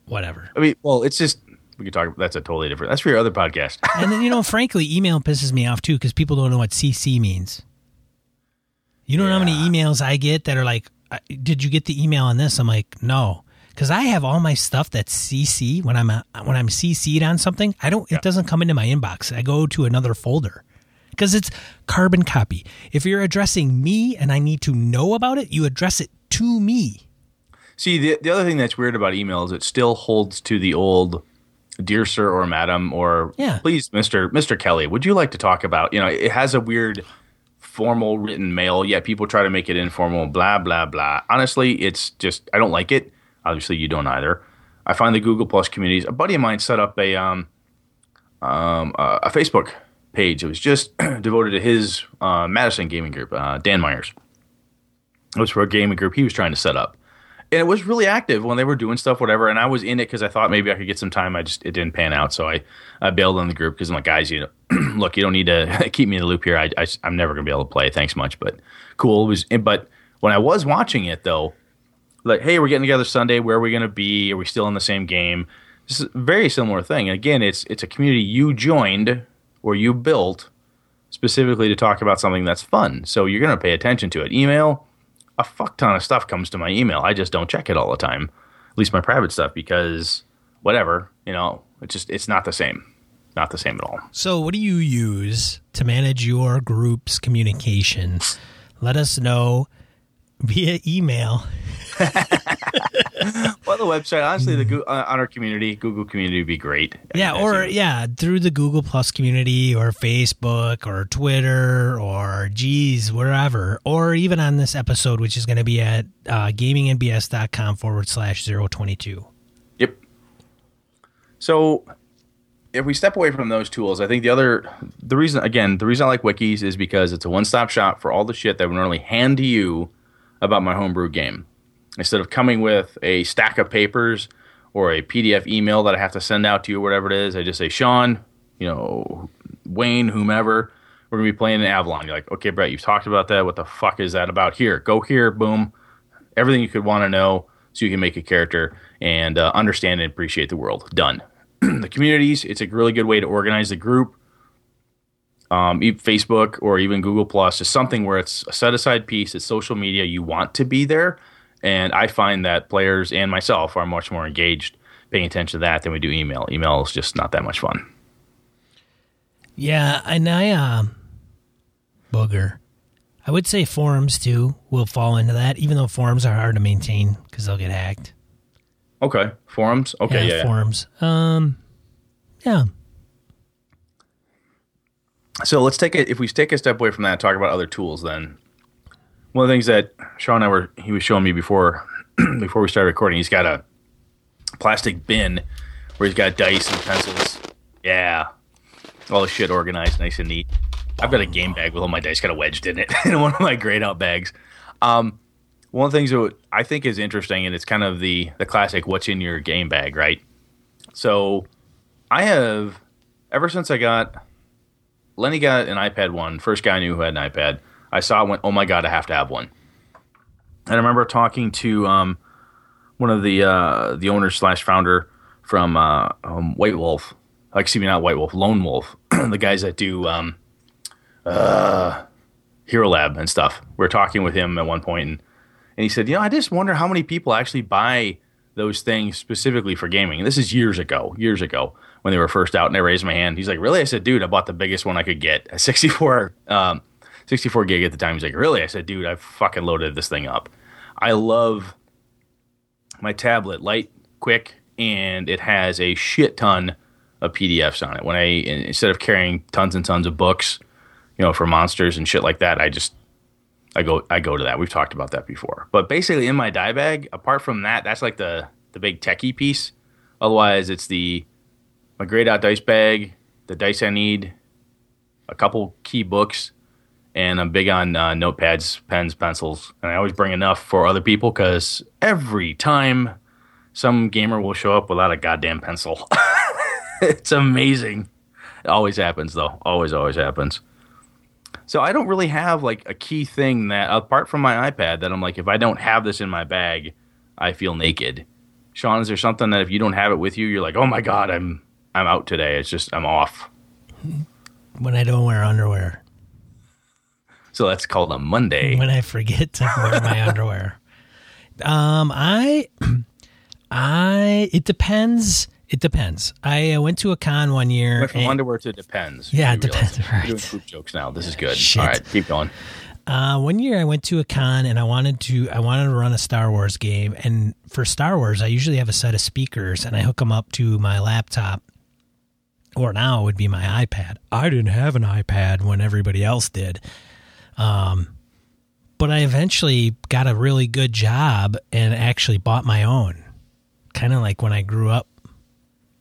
[SPEAKER 2] whatever.
[SPEAKER 1] I mean, well, it's just we could talk. That's a totally different. That's for your other podcast.
[SPEAKER 2] And then you know, frankly, email pisses me off too because people don't know what CC means. You know how many emails I get that are like, "I- "Did you get the email on this?" I'm like, "No," because I have all my stuff that's CC when I'm uh, when I'm CC'd on something. I don't. It doesn't come into my inbox. I go to another folder because it's carbon copy. If you're addressing me and I need to know about it, you address it to me.
[SPEAKER 1] See, the the other thing that's weird about email is it still holds to the old dear sir or madam or
[SPEAKER 2] Yeah.
[SPEAKER 1] please Mr. Mr. Kelly, would you like to talk about, you know, it has a weird formal written mail, Yeah, people try to make it informal, blah blah blah. Honestly, it's just I don't like it. Obviously you don't either. I find the Google Plus communities. A buddy of mine set up a um um uh, a Facebook page. It was just devoted to his uh, Madison gaming group, uh, Dan Myers. It was for a gaming group he was trying to set up and it was really active when they were doing stuff, whatever. And I was in it because I thought maybe I could get some time. I just it didn't pan out, so I I bailed on the group because I'm like, guys, you know, look, you don't need to keep me in the loop here. I, I am never gonna be able to play. Thanks much, but cool. It was, but when I was watching it though, like, hey, we're getting together Sunday. Where are we gonna be? Are we still in the same game? This is a very similar thing. Again, it's it's a community you joined or you built specifically to talk about something that's fun. So you're gonna pay attention to it. Email a fuck ton of stuff comes to my email. I just don't check it all the time, at least my private stuff, because whatever, you know, it's just it's not the same, not the same at all.
[SPEAKER 2] So, what do you use to manage your group's communication? Let us know via email
[SPEAKER 1] well, the website, honestly, the uh, on our community, Google community would be great.
[SPEAKER 2] Yeah, or yeah, through the Google Plus community or Facebook or Twitter or geez, wherever. Or even on this episode, which is going to be at uh, gamingnbs.com forward slash 022.
[SPEAKER 1] Yep. So if we step away from those tools, I think the other the reason again, the reason I like wikis is because it's a one-stop shop for all the shit that would normally hand to you about my homebrew game. Instead of coming with a stack of papers or a PDF email that I have to send out to you, or whatever it is, I just say, Sean, you know, Wayne, whomever, we're gonna be playing in Avalon. You're like, okay, Brett, you've talked about that. What the fuck is that about? Here, go here, boom. Everything you could want to know so you can make a character and uh, understand and appreciate the world. Done. the communities, it's a really good way to organize the group. Um, Facebook or even Google Plus is something where it's a set aside piece. It's social media. You want to be there, and I find that players and myself are much more engaged paying attention to that than we do email. Email is just not that much fun.
[SPEAKER 2] Yeah, and I um booger. I would say forums too will fall into that, even though forums are hard to maintain because they'll get hacked.
[SPEAKER 1] Okay, forums. Okay, yeah. yeah.
[SPEAKER 2] forums. Um, yeah,
[SPEAKER 1] So let's take it. If we take a step away from that, talk about other tools. Then one of the things that Sean and I were he was showing me before before we started recording, he's got a plastic bin where he's got dice and pencils. Yeah, all the shit organized, nice and neat. I've got a game bag with all my dice kind of wedged in it in one of my greyedout bags. Um, one of the things that I think is interesting, and it's kind of the the classic "what's in your game bag," right? So I have ever since I got Lenny got an iPad one. First guy I knew who had an iPad. I saw it, went, oh my god, I have to have one. And I remember talking to um, one of the uh, the owners slash founder from uh, um, White Wolf. like, Excuse me, not White Wolf, Lone Wolf. the guys that do um, uh, Hero Lab and stuff. We were talking with him at one point, and, and he said, you know, I just wonder how many people actually buy those things specifically for gaming. And this is years ago, years ago when they were first out, and I raised my hand. He's like, "Really?" I said, "Dude, I bought the biggest one I could get, a 64, um, 64 gig at the time." He's like, "Really?" I said, "Dude, I fucking loaded this thing up. I love my tablet, light, quick, and it has a shit ton of PDFs on it. When I instead of carrying tons and tons of books, you know, for monsters and shit like that, I just I go I go to that. We've talked about that before. But basically, in my die bag, apart from that, that's like the the big techie piece. Otherwise, it's the my greyedout dice bag, the dice I need, a couple key books, and I'm big on uh, notepads, pens, pencils, and I always bring enough for other people because every time some gamer will show up without a goddamn pencil, it's amazing. It always happens though. Always, always happens. So I don't really have like a key thing that apart from my iPad that I'm like if I don't have this in my bag, I feel naked. Sean, is there something that if you don't have it with you, you're like, "Oh my god, I'm I'm out today. It's just I'm off."
[SPEAKER 2] when I don't wear underwear,
[SPEAKER 1] So that's called a Monday.
[SPEAKER 2] when I forget to wear my underwear. Um, I, I, it depends. It depends. I went to a con one year.
[SPEAKER 1] Went from
[SPEAKER 2] and-
[SPEAKER 1] underwear to depends.
[SPEAKER 2] Yeah, it depends,
[SPEAKER 1] realize.
[SPEAKER 2] right.
[SPEAKER 1] We're doing poop jokes now. This is good.
[SPEAKER 2] Shit.
[SPEAKER 1] All right, keep going.
[SPEAKER 2] Uh, one year I went to a con and I wanted to I wanted to run a Star Wars game and for Star Wars I usually have a set of speakers and I hook them up to my laptop or now it would be my iPad. I didn't have an iPad when everybody else did. Um, but I eventually got a really good job and actually bought my own. Kind of like when I grew up.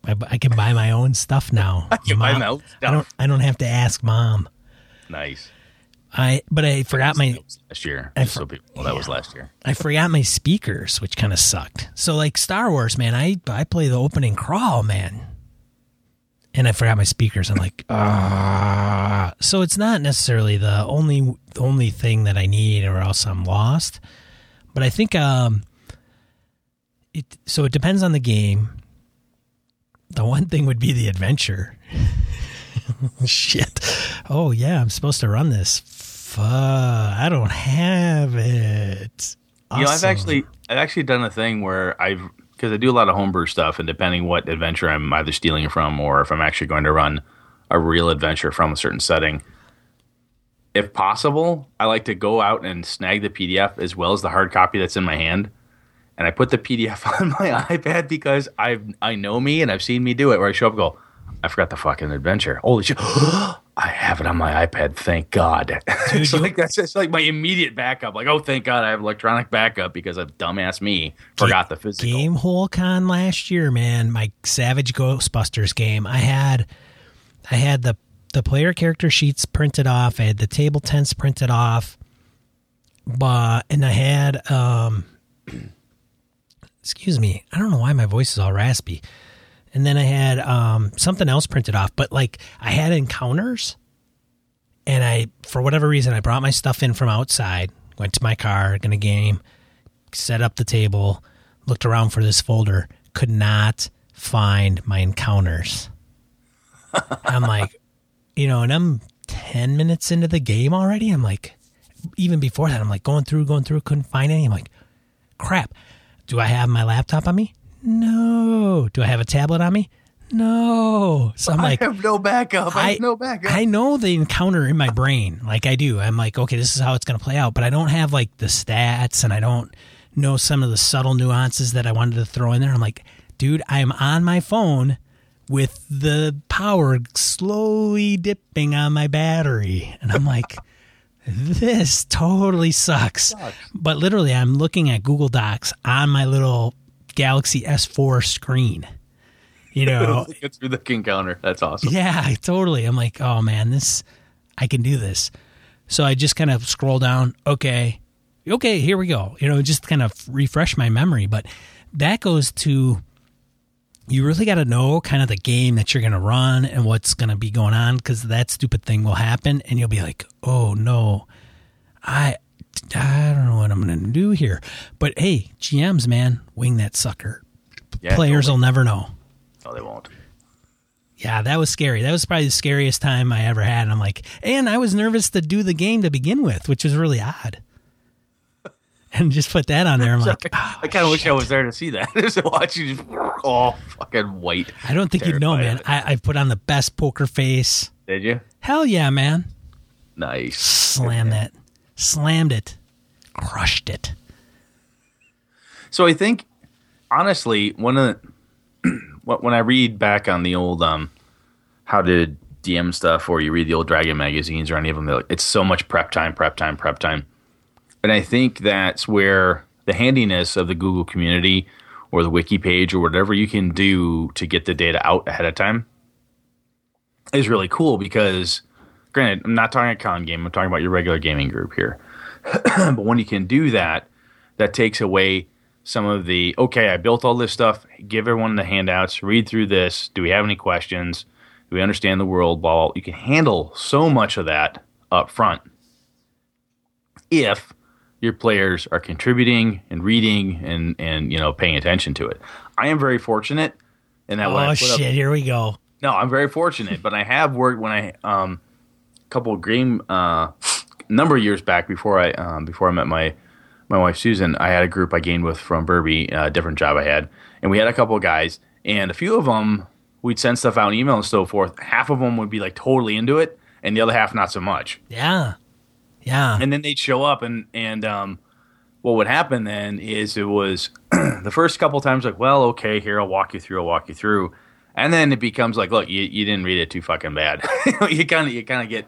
[SPEAKER 2] I, I can buy my own stuff now. I
[SPEAKER 1] can buy my own
[SPEAKER 2] I don't. I don't have to ask mom.
[SPEAKER 1] Nice.
[SPEAKER 2] I but I forgot my
[SPEAKER 1] last year.
[SPEAKER 2] I
[SPEAKER 1] Just so people, well, that was last year.
[SPEAKER 2] I forgot my speakers, which kind of sucked. So like Star Wars, man, I I play the opening crawl, man. And I forgot my speakers. I'm like, ah. So it's not necessarily the only the only thing that I need, or else I'm lost. But I think um, it. So it depends on the game. The one thing would be the adventure. Shit. Oh yeah, I'm supposed to run this. Fuck, I don't have it.
[SPEAKER 1] You know, I've actually I've actually done a thing where I've because I do a lot of homebrew stuff, and depending what adventure I'm either stealing from or if I'm actually going to run a real adventure from a certain setting, if possible, I like to go out and snag the PDF as well as the hard copy that's in my hand, and I put the PDF on my iPad because I I know me and I've seen me do it. Where I show up, and go, I forgot the fucking adventure. Holy shit! I have it on my iPad. Thank God. It's like that's it's like my immediate backup. Like, oh, thank God I have electronic backup because of dumbass me forgot the physical.
[SPEAKER 2] Gamehole Con last year, man. My Savage Ghostbusters game. I had, I had the the player character sheets printed off. I had the table tents printed off, but and I had um excuse me, I don't know why my voice is all raspy. And then I had um, something else printed off, but like I had encounters, and I, for whatever reason, I brought my stuff in from outside, went to my car, gonna game, set up the table, looked around for this folder, could not find my encounters. I'm like, you know, and I'm 10 minutes into the game already. I'm like, even before that, I'm like going through, going through, couldn't find any. I'm like, crap. Do I have my laptop on me? No. Do I have a tablet on me? No. So I'm like,
[SPEAKER 1] I have no backup. I, I have no backup.
[SPEAKER 2] I know the encounter in my brain. Like I do. I'm like, okay, this is how it's going to play out. But I don't have like the stats and I don't know some of the subtle nuances that I wanted to throw in there. I'm like, dude, I'm on my phone with the power slowly dipping on my battery. And I'm like, this totally sucks. sucks. But literally, I'm looking at Google Docs on my little Galaxy S4 screen. You know,
[SPEAKER 1] it's through the king counter. That's awesome.
[SPEAKER 2] Yeah, totally. I'm like, oh man, this, I can do this. So I just kind of scroll down. Okay, okay, here we go. You know, just kind of refresh my memory. But that goes to you really got to know kind of the game that you're going to run and what's going to be going on because that stupid thing will happen and you'll be like, oh no, I I don't know what I'm going to do here. But hey, GMs, man, wing that sucker. Yeah, Players totally. will never know.
[SPEAKER 1] No, they won't.
[SPEAKER 2] Yeah, that was scary. That was probably the scariest time I ever had. And I'm like, and I was nervous to do the game to begin with, which was really odd and just put that on there. I'm like, oh,
[SPEAKER 1] I kind of wish I was there to see that. just watch you just all fucking white.
[SPEAKER 2] I don't think you'd know, man. I, I put on the best poker face.
[SPEAKER 1] Did you?
[SPEAKER 2] Hell yeah, man.
[SPEAKER 1] Nice.
[SPEAKER 2] Slam that. Slammed it. Crushed it.
[SPEAKER 1] So I think, honestly, one of when I read back on the old um, how to DM stuff, or you read the old Dragon magazines or any of them, it's so much prep time, prep time, prep time and I think that's where the handiness of the Google community or the wiki page or whatever you can do to get the data out ahead of time is really cool because granted, I'm not talking a con game, I'm talking about your regular gaming group here. but when you can do that, that takes away some of the okay, I built all this stuff, give everyone the handouts, read through this. Do we have any questions? Do we understand the world? Blah, blah. You can handle so much of that up front if your players are contributing and reading and and you know paying attention to it. I am very fortunate in that.
[SPEAKER 2] Oh shit! Up, here we go.
[SPEAKER 1] No, I'm very fortunate, but I have worked when I um couple of game uh number of years back before I um, before I met my my wife Susan. I had a group I gained with from Burby, a uh, different job I had, and we had a couple of guys, and a few of them we'd send stuff out in email and so forth. Half of them would be like totally into it, and the other half not so much.
[SPEAKER 2] Yeah. Yeah.
[SPEAKER 1] And then they'd show up and and um, what would happen then is it was the first couple times like, well, okay, here I'll walk you through, I'll walk you through, and then it becomes like, look, you, you didn't read it too fucking bad. you kind of you kind of get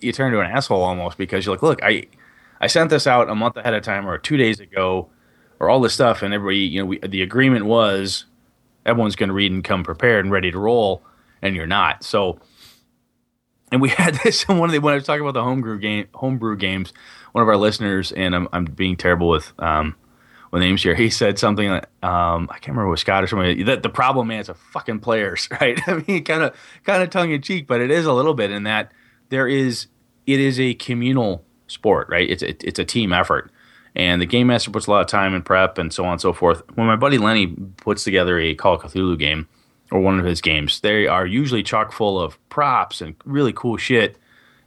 [SPEAKER 1] you turn into an asshole almost because you're like, look, I I sent this out a month ahead of time or two days ago or all this stuff, and everybody, you know, we, the agreement was everyone's going to read and come prepared and ready to roll, and you're not. So and we had this in one of the when I was talking about the homebrew game homebrew games. One of our listeners, and I'm I'm being terrible with um with names here. He said something like um I can't remember what Scott or something. That the problem man is a fucking players, right? I mean, kind of kind of tongue in cheek, but it is a little bit in that there is it is a communal sport, right? It's it, it's a team effort. And the game master puts a lot of time and prep and so on and so forth. When my buddy Lenny puts together a Call of Cthulhu game, or one of his games. They are usually chock full of props and really cool shit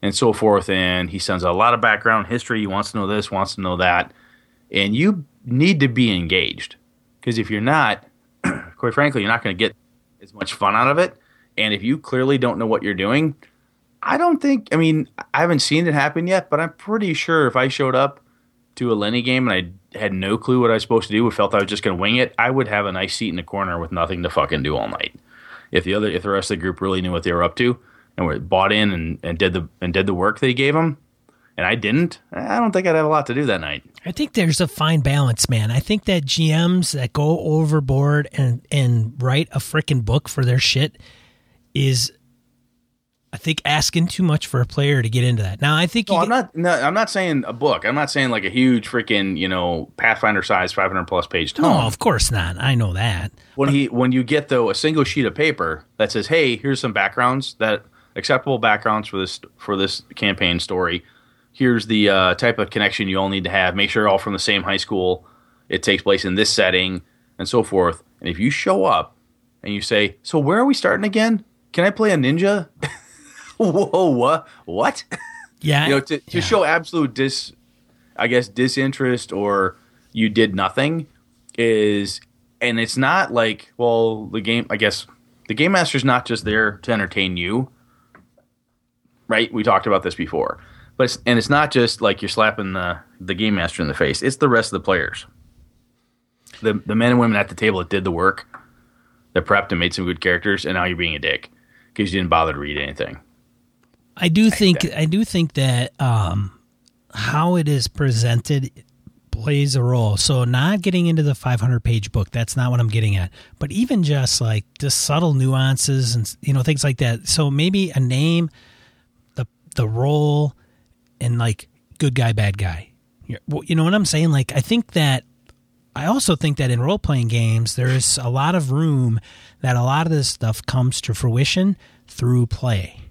[SPEAKER 1] and so forth. And he sends a lot of background history. He wants to know this, wants to know that. And you need to be engaged because if you're not, quite frankly, you're not going to get as much fun out of it. And if you clearly don't know what you're doing, I don't think, I mean, I haven't seen it happen yet, but I'm pretty sure if I showed up to a Lenny game and I had no clue what I was supposed to do, or felt I was just going to wing it, I would have a nice seat in the corner with nothing to fucking do all night. If the other, if the rest of the group really knew what they were up to and were bought in and, and did the and did the work they gave them, and I didn't, I don't think I'd have a lot to do that night.
[SPEAKER 2] I think there's a fine balance, man. I think that GMs that go overboard and and write a freaking book for their shit is I think asking too much for a player to get into that. Now, I think
[SPEAKER 1] No,
[SPEAKER 2] you
[SPEAKER 1] I'm not. No, I'm not saying a book. I'm not saying like a huge freaking you know Pathfinder size 500 plus page tome.
[SPEAKER 2] No, of course not. I know that.
[SPEAKER 1] when he when you get though a single sheet of paper that says, "Hey, here's some backgrounds that acceptable backgrounds for this for this campaign story. Here's the uh, type of connection you all need to have. Make sure you're all from the same high school. It takes place in this setting, and so forth. And if you show up and you say, "So where are we starting again? Can I play a ninja?" Whoa, what? What?
[SPEAKER 2] Yeah.
[SPEAKER 1] you know, to, to
[SPEAKER 2] yeah.
[SPEAKER 1] show absolute dis, I guess disinterest or you did nothing is, and it's not like, well, the game. I guess the game master's not just there to entertain you, right? We talked about this before, but it's, and it's not just like you're slapping the the game master in the face. It's the rest of the players, the the men and women at the table that did the work, that prepped and made some good characters, and now you're being a dick because you didn't bother to read anything.
[SPEAKER 2] I do think I do think that um, how it is presented plays a role. So not getting into the 500 page book, that's not what I'm getting at. But even just like the subtle nuances and you know things like that. So maybe a name, the the role, and like good guy, bad guy. You know what I'm saying? Like I think that I also think that in role playing games, there is a lot of room that a lot of this stuff comes to fruition through play.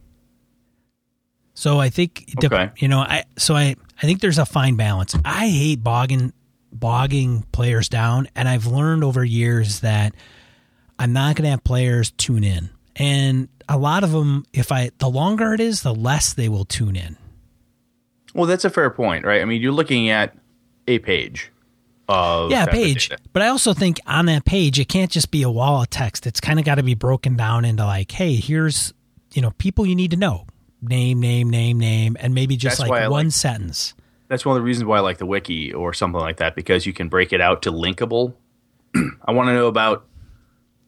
[SPEAKER 2] So I think,
[SPEAKER 1] Okay.
[SPEAKER 2] you know, I so I I think there's a fine balance. I hate bogging bogging players down, and I've learned over years that I'm not going to have players tune in, and a lot of them, if I the longer it is, the less they will tune in.
[SPEAKER 1] Well, that's a fair point, right? I mean, you're looking at a page of
[SPEAKER 2] yeah, page. But I also think on that page, it can't just be a wall of text. It's kind of got to be broken down into like, hey, here's you know people you need to know, name, name, name, name, and maybe just
[SPEAKER 1] That's
[SPEAKER 2] like one
[SPEAKER 1] like-
[SPEAKER 2] sentence.
[SPEAKER 1] That's one of the reasons why I like the wiki or something like that because you can break it out to linkable. I want to know about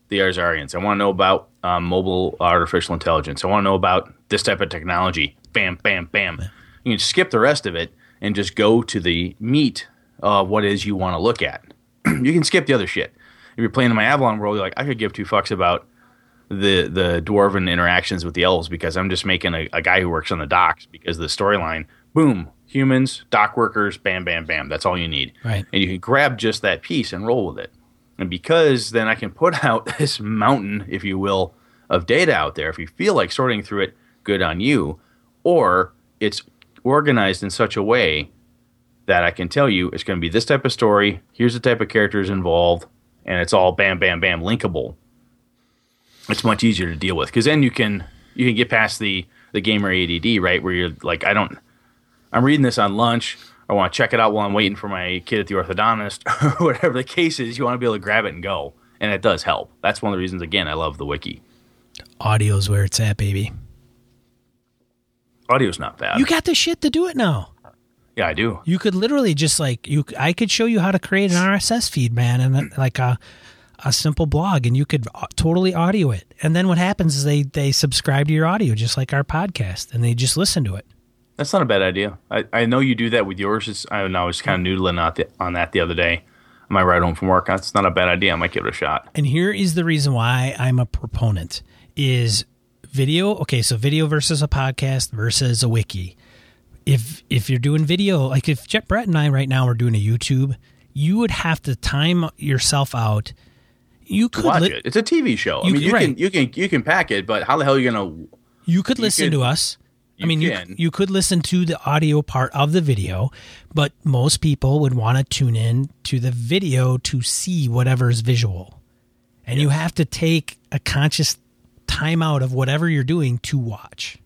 [SPEAKER 1] the Yazirians. I want to know about um, mobile artificial intelligence. I want to know about this type of technology. Bam, bam, bam. You can skip the rest of it and just go to the meat of what it is you want to look at. you can skip the other shit. If you're playing in my Avalon world, you're like, I could give two fucks about the the dwarven interactions with the elves because I'm just making a, a guy who works on the docks because the storyline, boom, humans, dock workers, bam, bam, bam. That's all you need.
[SPEAKER 2] Right.
[SPEAKER 1] And you can grab just that piece and roll with it. And because then I can put out this mountain, if you will, of data out there. If you feel like sorting through it, good on you. Or it's organized in such a way that I can tell you it's going to be this type of story. Here's the type of characters involved, and it's all bam, bam, bam linkable. It's much easier to deal with because then you can you can get past the the gamer ADD right where you're like I don't I'm reading this on lunch. I want to check it out while I'm waiting for my kid at the orthodontist or whatever the case is. You want to be able to grab it and go, and it does help. That's one of the reasons. Again, I love the wiki.
[SPEAKER 2] Audio's where it's at, baby.
[SPEAKER 1] Audio's not bad.
[SPEAKER 2] You got the shit to do it now.
[SPEAKER 1] yeah, I do.
[SPEAKER 2] You could literally just like you. I could show you how to create an RSS feed, man, and like a a simple blog, and you could uh, totally audio it. And then what happens is they they subscribe to your audio, just like our podcast, and they just listen to it.
[SPEAKER 1] That's not a bad idea. I, I know you do that with yours. It's, I, know, I was kind of noodling on, the, on that the other day. On my ride home from work. That's not a bad idea. I might give it a shot.
[SPEAKER 2] And here is the reason why I'm a proponent is video. Okay, so video versus a podcast versus a wiki. If if you're doing video, like if Jet Brett and I right now are doing a YouTube, you would have to time yourself out. You could
[SPEAKER 1] Watch
[SPEAKER 2] li-
[SPEAKER 1] it. It's a TV show. I mean, you
[SPEAKER 2] right.
[SPEAKER 1] can you can you can pack it, but how the hell are you gonna?
[SPEAKER 2] You could listen
[SPEAKER 1] could-
[SPEAKER 2] to us. I mean, you you could listen to the audio part of the video, but most people would want to tune in to the video to see whatever's visual. And you have to take a conscious time out of whatever you're doing to watch.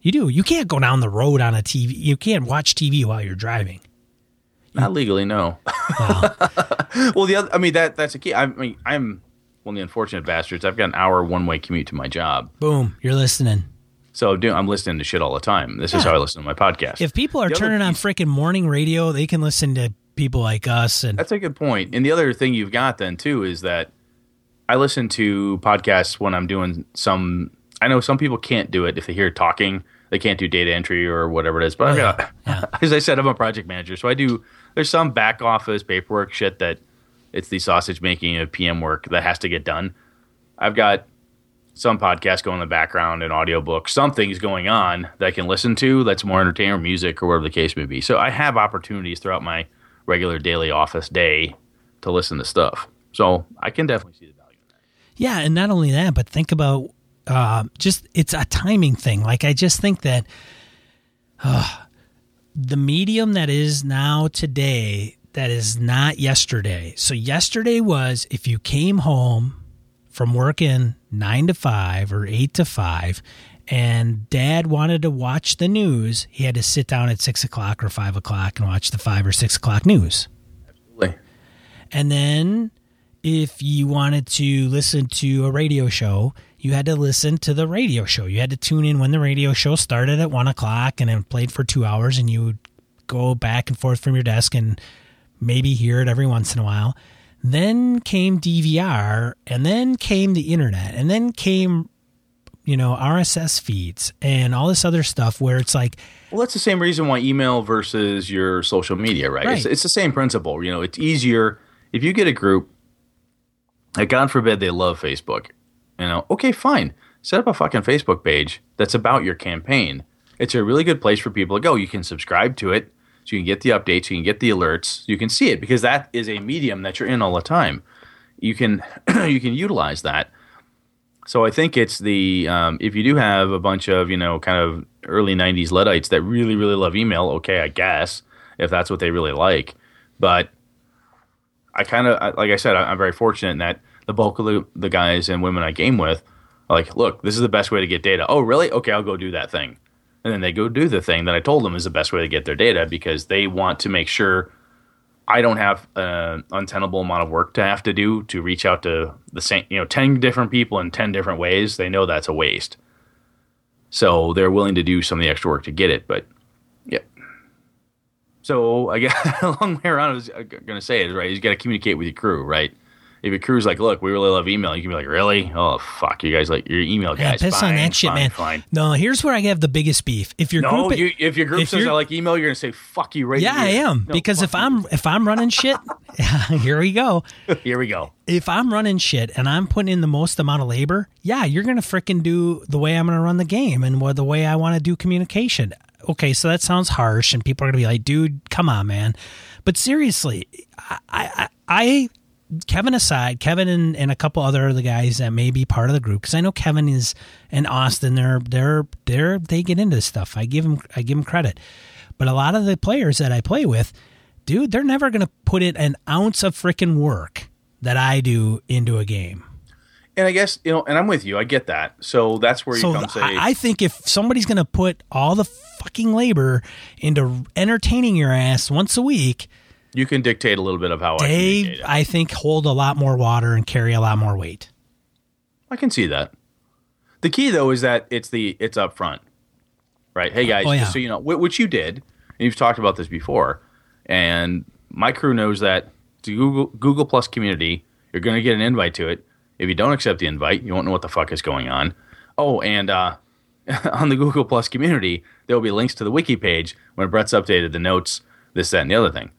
[SPEAKER 2] You do. You can't go down the road on a TV. You can't watch TV while you're driving.
[SPEAKER 1] Not legally, no. well, the other, I mean that that's a key. I mean, I'm one of the unfortunate bastards. I've got an hour one way commute to my job.
[SPEAKER 2] Boom, you're listening.
[SPEAKER 1] So do, I'm listening to shit all the time. This is how I listen to my podcast.
[SPEAKER 2] If people are
[SPEAKER 1] The
[SPEAKER 2] turning on freaking morning radio, they can listen to people like us and
[SPEAKER 1] That's a good point. And the other thing you've got then too is that I listen to podcasts when I'm doing some. I know some people can't do it if they hear talking. They can't do data entry or whatever it is. But got,
[SPEAKER 2] yeah.
[SPEAKER 1] as I said, I'm a project manager, so I do. There's some back office paperwork shit that it's the sausage making of PM work that has to get done. I've got some podcasts going in the background, an audiobook, something's going on that I can listen to that's more entertainment, music, or whatever the case may be. So I have opportunities throughout my regular daily office day to listen to stuff. So I can definitely see the value in that.
[SPEAKER 2] Yeah, and not only that, but think about uh, just it's a timing thing. Like I just think that uh, the medium that is now today that is not yesterday. So yesterday was if you came home from working nine to five or eight to five, and dad wanted to watch the news, he had to sit down at six o'clock or five o'clock and watch the five or six o'clock news.
[SPEAKER 1] Absolutely.
[SPEAKER 2] And then if you wanted to listen to a radio show, you had to listen to the radio show. You had to tune in when the radio show started at one o'clock and it played for two hours, and you would go back and forth from your desk and maybe hear it every once in a while. Then came DVR, and then came the internet, and then came, you know, RSS feeds and all this other stuff where it's like,
[SPEAKER 1] Well, that's the same reason why email versus your social media, right? It's, it's the same principle. You know, it's easier if you get a group. Like God forbid they love Facebook. You know, okay, fine. Set up a fucking Facebook page that's about your campaign. It's a really good place for people to go. You can subscribe to it, so you can get the updates, you can get the alerts, you can see it because that is a medium that you're in all the time. You can you can utilize that. So I think it's the um, if you do have a bunch of you know kind of early '90s Luddites that really really love email, okay, I guess if that's what they really like. But I kind of like I said, I'm very fortunate in that the bulk of the, the guys and women I game with are like, look, this is the best way to get data. Oh, really? Okay, I'll go do that thing, and then they go do the thing that I told them is the best way to get their data because they want to make sure I don't have an untenable amount of work to have to do to reach out to the same, you know, 10 different people in 10 different ways. They know that's a waste. So they're willing to do some of the extra work to get it. But, yeah. So I guess a long way around, I was going to say it, right? You got to communicate with your crew, right? If your crew's like, look, we really love email, you can be like, really? Oh, fuck. You guys like your email
[SPEAKER 2] yeah,
[SPEAKER 1] guys.
[SPEAKER 2] piss on that shit,
[SPEAKER 1] fine,
[SPEAKER 2] man.
[SPEAKER 1] Fine.
[SPEAKER 2] No, here's where I have the biggest beef. If your
[SPEAKER 1] No,
[SPEAKER 2] group,
[SPEAKER 1] you, if your group
[SPEAKER 2] if
[SPEAKER 1] says I like email, you're gonna say fuck you right
[SPEAKER 2] yeah, I am
[SPEAKER 1] No,
[SPEAKER 2] because if
[SPEAKER 1] fuck
[SPEAKER 2] I'm if I'm running shit, here we go.
[SPEAKER 1] here we go.
[SPEAKER 2] If I'm running shit and I'm putting in the most amount of labor, yeah, you're gonna fricking do the way I'm gonna run the game and what the way I want to do communication. Okay, so that sounds harsh, and people are gonna be like, "Dude, come on, man." But seriously, I, I, I Kevin aside, Kevin and, and a couple other of the guys that may be part of the group, because I know Kevin is and Austin, they're they're they're they get into this stuff. I give them I give them credit, but a lot of the players that I play with, dude, they're never gonna put in an ounce of freaking work that I do into a game.
[SPEAKER 1] And I guess you know, and I'm with you. I get that. So that's where you
[SPEAKER 2] So
[SPEAKER 1] come say,
[SPEAKER 2] I, I think if somebody's gonna put all the fucking labor into entertaining your ass once a week,
[SPEAKER 1] you can dictate a little bit of how I
[SPEAKER 2] they
[SPEAKER 1] communicate.
[SPEAKER 2] I think hold a lot more water and carry a lot more weight.
[SPEAKER 1] I can see that. The key though is that it's the it's up front, right? Hey guys,
[SPEAKER 2] Oh, yeah.
[SPEAKER 1] just so you know, which you did, and you've talked about this before, and my crew knows that to Google Google Plus community, you're going to get an invite to it. If you don't accept the invite, you won't know what the fuck is going on. Oh, and uh, on the Google Plus community, there will be links to the wiki page when Brett's updated the notes, this, that, and the other thing.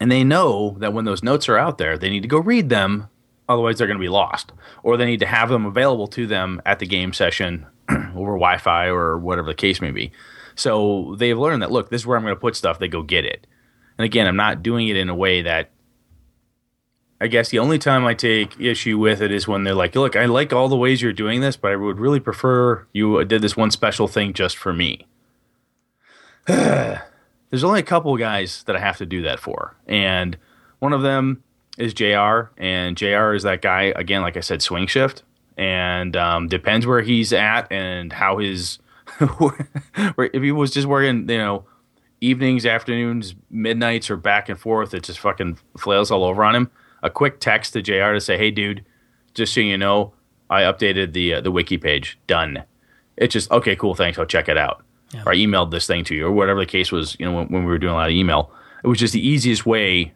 [SPEAKER 1] And they know that when those notes are out there, they need to go read them, otherwise they're going to be lost. Or they need to have them available to them at the game session over Wi Fi or whatever the case may be. So they've learned that, look, this is where I'm going to put stuff, they go get it. And again, I'm not doing it in a way that I guess the only time I take issue with it is when they're like, look, I like all the ways you're doing this, but I would really prefer you uh, did this one special thing just for me. There's only a couple guys that I have to do that for. And one of them is JR. And JR is that guy, again, like I said, swing shift. And um, depends where he's at and how his. if he was just working, you know, evenings, afternoons, midnights, or back and forth, it just fucking flails all over on him. A quick text to JR to say, "Hey, dude, just so you know, I updated the uh, the wiki page. Done." It's just okay, cool, thanks. I'll check it out.
[SPEAKER 2] Yeah.
[SPEAKER 1] Or I emailed this thing to you, or whatever the case was. You know, when, when we were doing a lot of email, it was just the easiest way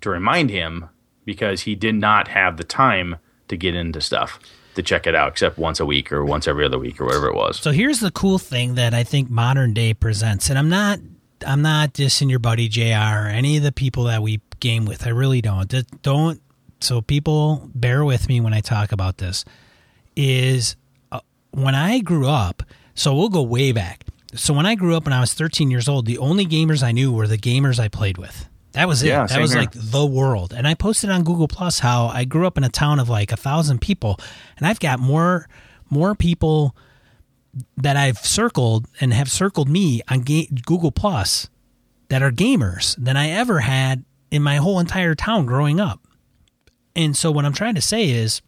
[SPEAKER 1] to remind him because he did not have the time to get into stuff to check it out, except once a week or once every other week or whatever it was.
[SPEAKER 2] So here's the cool thing that I think modern day presents, and I'm not I'm not dissing your buddy Jr. or any of the people that we game with. I really don't. Don't. So people bear with me when I talk about this. Is uh, when I grew up. So we'll go way back. So when I grew up when I was 13 years old, the only gamers I knew were the gamers I played with. That was it.
[SPEAKER 1] Yeah,
[SPEAKER 2] that was
[SPEAKER 1] here.
[SPEAKER 2] like the world. And I posted on Google Plus how I grew up in a town of like a thousand people, and I've got more more people that I've circled and have circled me on Ga- Google Plus that are gamers than I ever had in my whole entire town growing up. And so what I'm trying to say is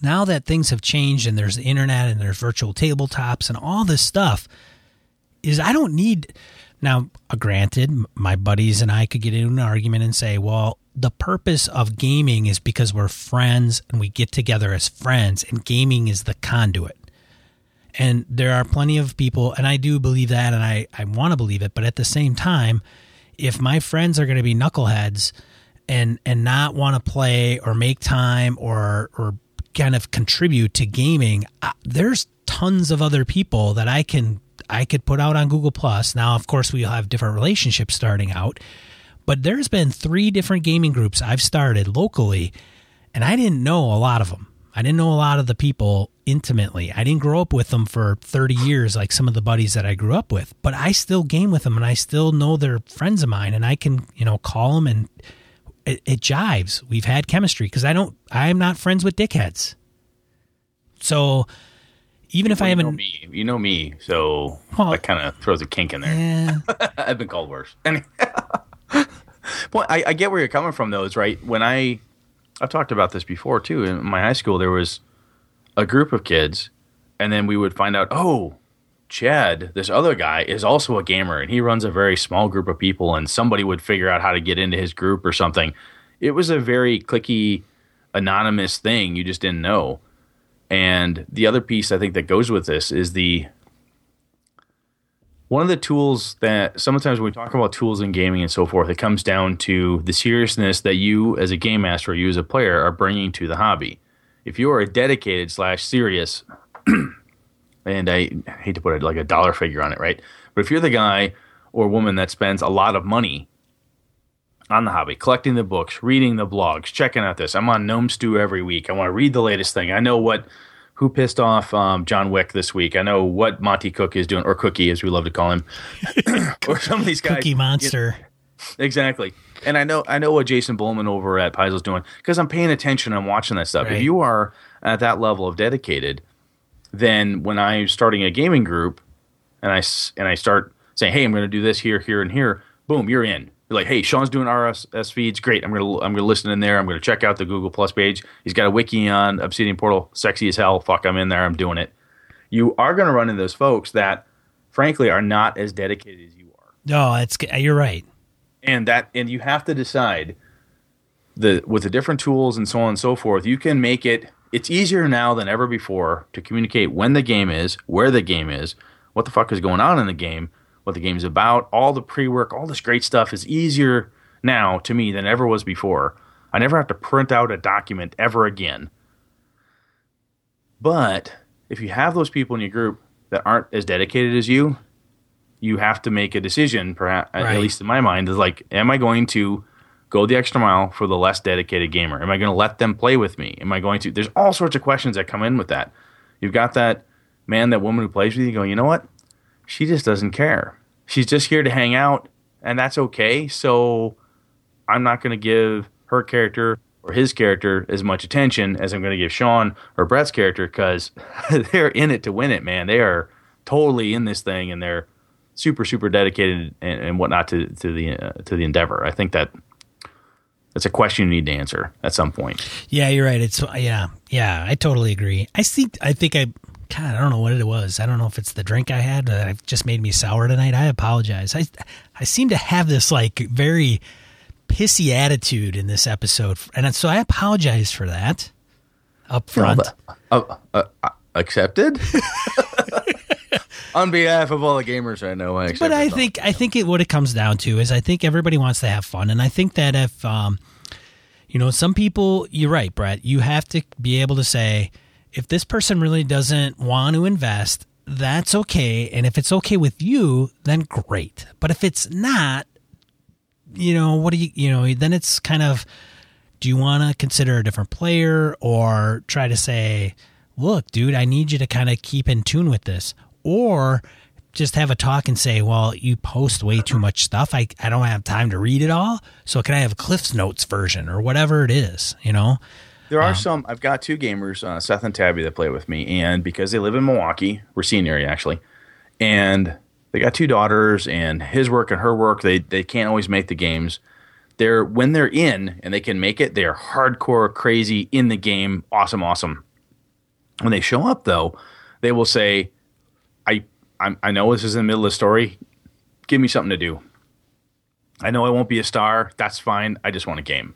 [SPEAKER 2] now that things have changed and there's the internet and there's virtual tabletops and all this stuff is I don't need now uh, granted my buddies and I could get into an argument and say well the purpose of gaming is because we're friends and we get together as friends and gaming is the conduit. And there are plenty of people and i do believe that and i, I want to believe it but at the same time if my friends are going to be knuckleheads and and not want to play or make time or or kind of contribute to gaming uh, there's tons of other people that i can i could put out on google plus now of course we'll have different relationships starting out but there's been three different gaming groups i've started locally and I didn't know a lot of them. I didn't know a lot of the people intimately. I didn't grow up with them for 30 years like some of the buddies that I grew up with, but I still game with them and I still know they're friends of mine and I can, you know, call them and it, it jives. We've had chemistry because I don't, I'm not friends with dickheads. So even if I
[SPEAKER 1] you know
[SPEAKER 2] haven't,
[SPEAKER 1] me, you know me, so
[SPEAKER 2] Well-
[SPEAKER 1] that kind of throws a kink in there.
[SPEAKER 2] eh,
[SPEAKER 1] I've been called worse. well, I, I get where you're coming from, though. Is right when I I've talked about this before too. In my high school, there was a group of kids, and then we would find out, oh, Chad, this other guy is also a gamer, and he runs a very small group of people, and somebody would figure out how to get into his group or something. It was a very clicky, anonymous thing. You just didn't know. And the other piece I think that goes with this is the one of the tools that sometimes when we talk about tools in gaming and so forth, it comes down to the seriousness that you as a game master or you as a player are bringing to the hobby. If you are a dedicated slash serious, and I hate to put it like a dollar figure on it, right? But if you're the guy or woman that spends a lot of money on the hobby, collecting the books, reading the blogs, checking out this. I'm on Gnome Stew every week. I want to read the latest thing. I know what who pissed off um, John Wick this week. I know what Monte Cook is doing, or Cookie, as we love to call him, or some of these guys.
[SPEAKER 2] Cookie Monster.
[SPEAKER 1] Exactly. And I know I know what Jason Bulmahn over at Paizo's doing because I'm paying attention. I'm watching that stuff.
[SPEAKER 2] Right.
[SPEAKER 1] If you are at that level of dedicated, then when I'm starting a gaming group and I and I start saying, "Hey, I'm going to do this here, here, and here," boom, you're in. Like, "Hey, Sean's doing RSS feeds. Great. I'm going to I'm to listen in there. I'm going to check out the Google Plus page. He's got a wiki on Obsidian Portal. Sexy as hell. Fuck, I'm in there. I'm doing it." You are going to run into those folks that, frankly, are not as dedicated as you are
[SPEAKER 2] No, it's you're right.
[SPEAKER 1] and that and you have to decide the with the different tools and so on and so forth you can make it it's easier now than ever before to communicate when the game is where the game is what the fuck is going on in the game what the game's about all the pre-work all this great stuff is easier now to me than ever was before i never have to print out a document ever again but if you have those people in your group that aren't as dedicated as you you have to make a decision, perhaps
[SPEAKER 2] Right.
[SPEAKER 1] at least in my mind, is like, am I going to go the extra mile for the less dedicated gamer? Am I going to let them play with me? Am I going to? There's all sorts of questions that come in with that. You've got that man, that woman who plays with you, going, you know what? She just doesn't care. She's just here to hang out, and that's okay. So I'm not going to give her character or his character as much attention as I'm going to give Sean or Brett's character because they're in it to win it, man. They are totally in this thing, and they're super super dedicated and, and whatnot to to the uh, to the endeavor. I think that that's a question you need to answer at some point.
[SPEAKER 2] Yeah, you're right. It's yeah, yeah. I totally agree. I think I think I. God, I don't know what it was. I don't know if it's the drink I had that just made me sour tonight. I apologize. I I seem to have this like very pissy attitude in this episode, and so I apologize for that up front.
[SPEAKER 1] Uh, uh, uh, accepted. On behalf of all the gamers I know, I
[SPEAKER 2] but I think I think it what it comes down to is I think everybody wants to have fun, and I think that if um, you know some people, you're right, Brett. You have to be able to say if this person really doesn't want to invest, that's okay, and if it's okay with you, then great. But if it's not, you know, what do you you know? Then it's kind of do you want to consider a different player or try to say, look, dude, I need you to kind of keep in tune with this, or just have a talk and say, well, you post way too much stuff. I, I don't have time to read it all. So can I have a Cliff's Notes version or whatever it is, you know?
[SPEAKER 1] There are some. I've got two gamers, uh, Seth and Tabby, that play with me, and because they live in Milwaukee, we're senior actually, and they got two daughters, and his work and her work, they they can't always make the games. They're when they're in and they can make it, they're hardcore, crazy in the game, awesome, awesome. When they show up, though, they will say, "I I'm, I know this is in the middle of the story. Give me something to do. I know I won't be a star. That's fine. I just want a game."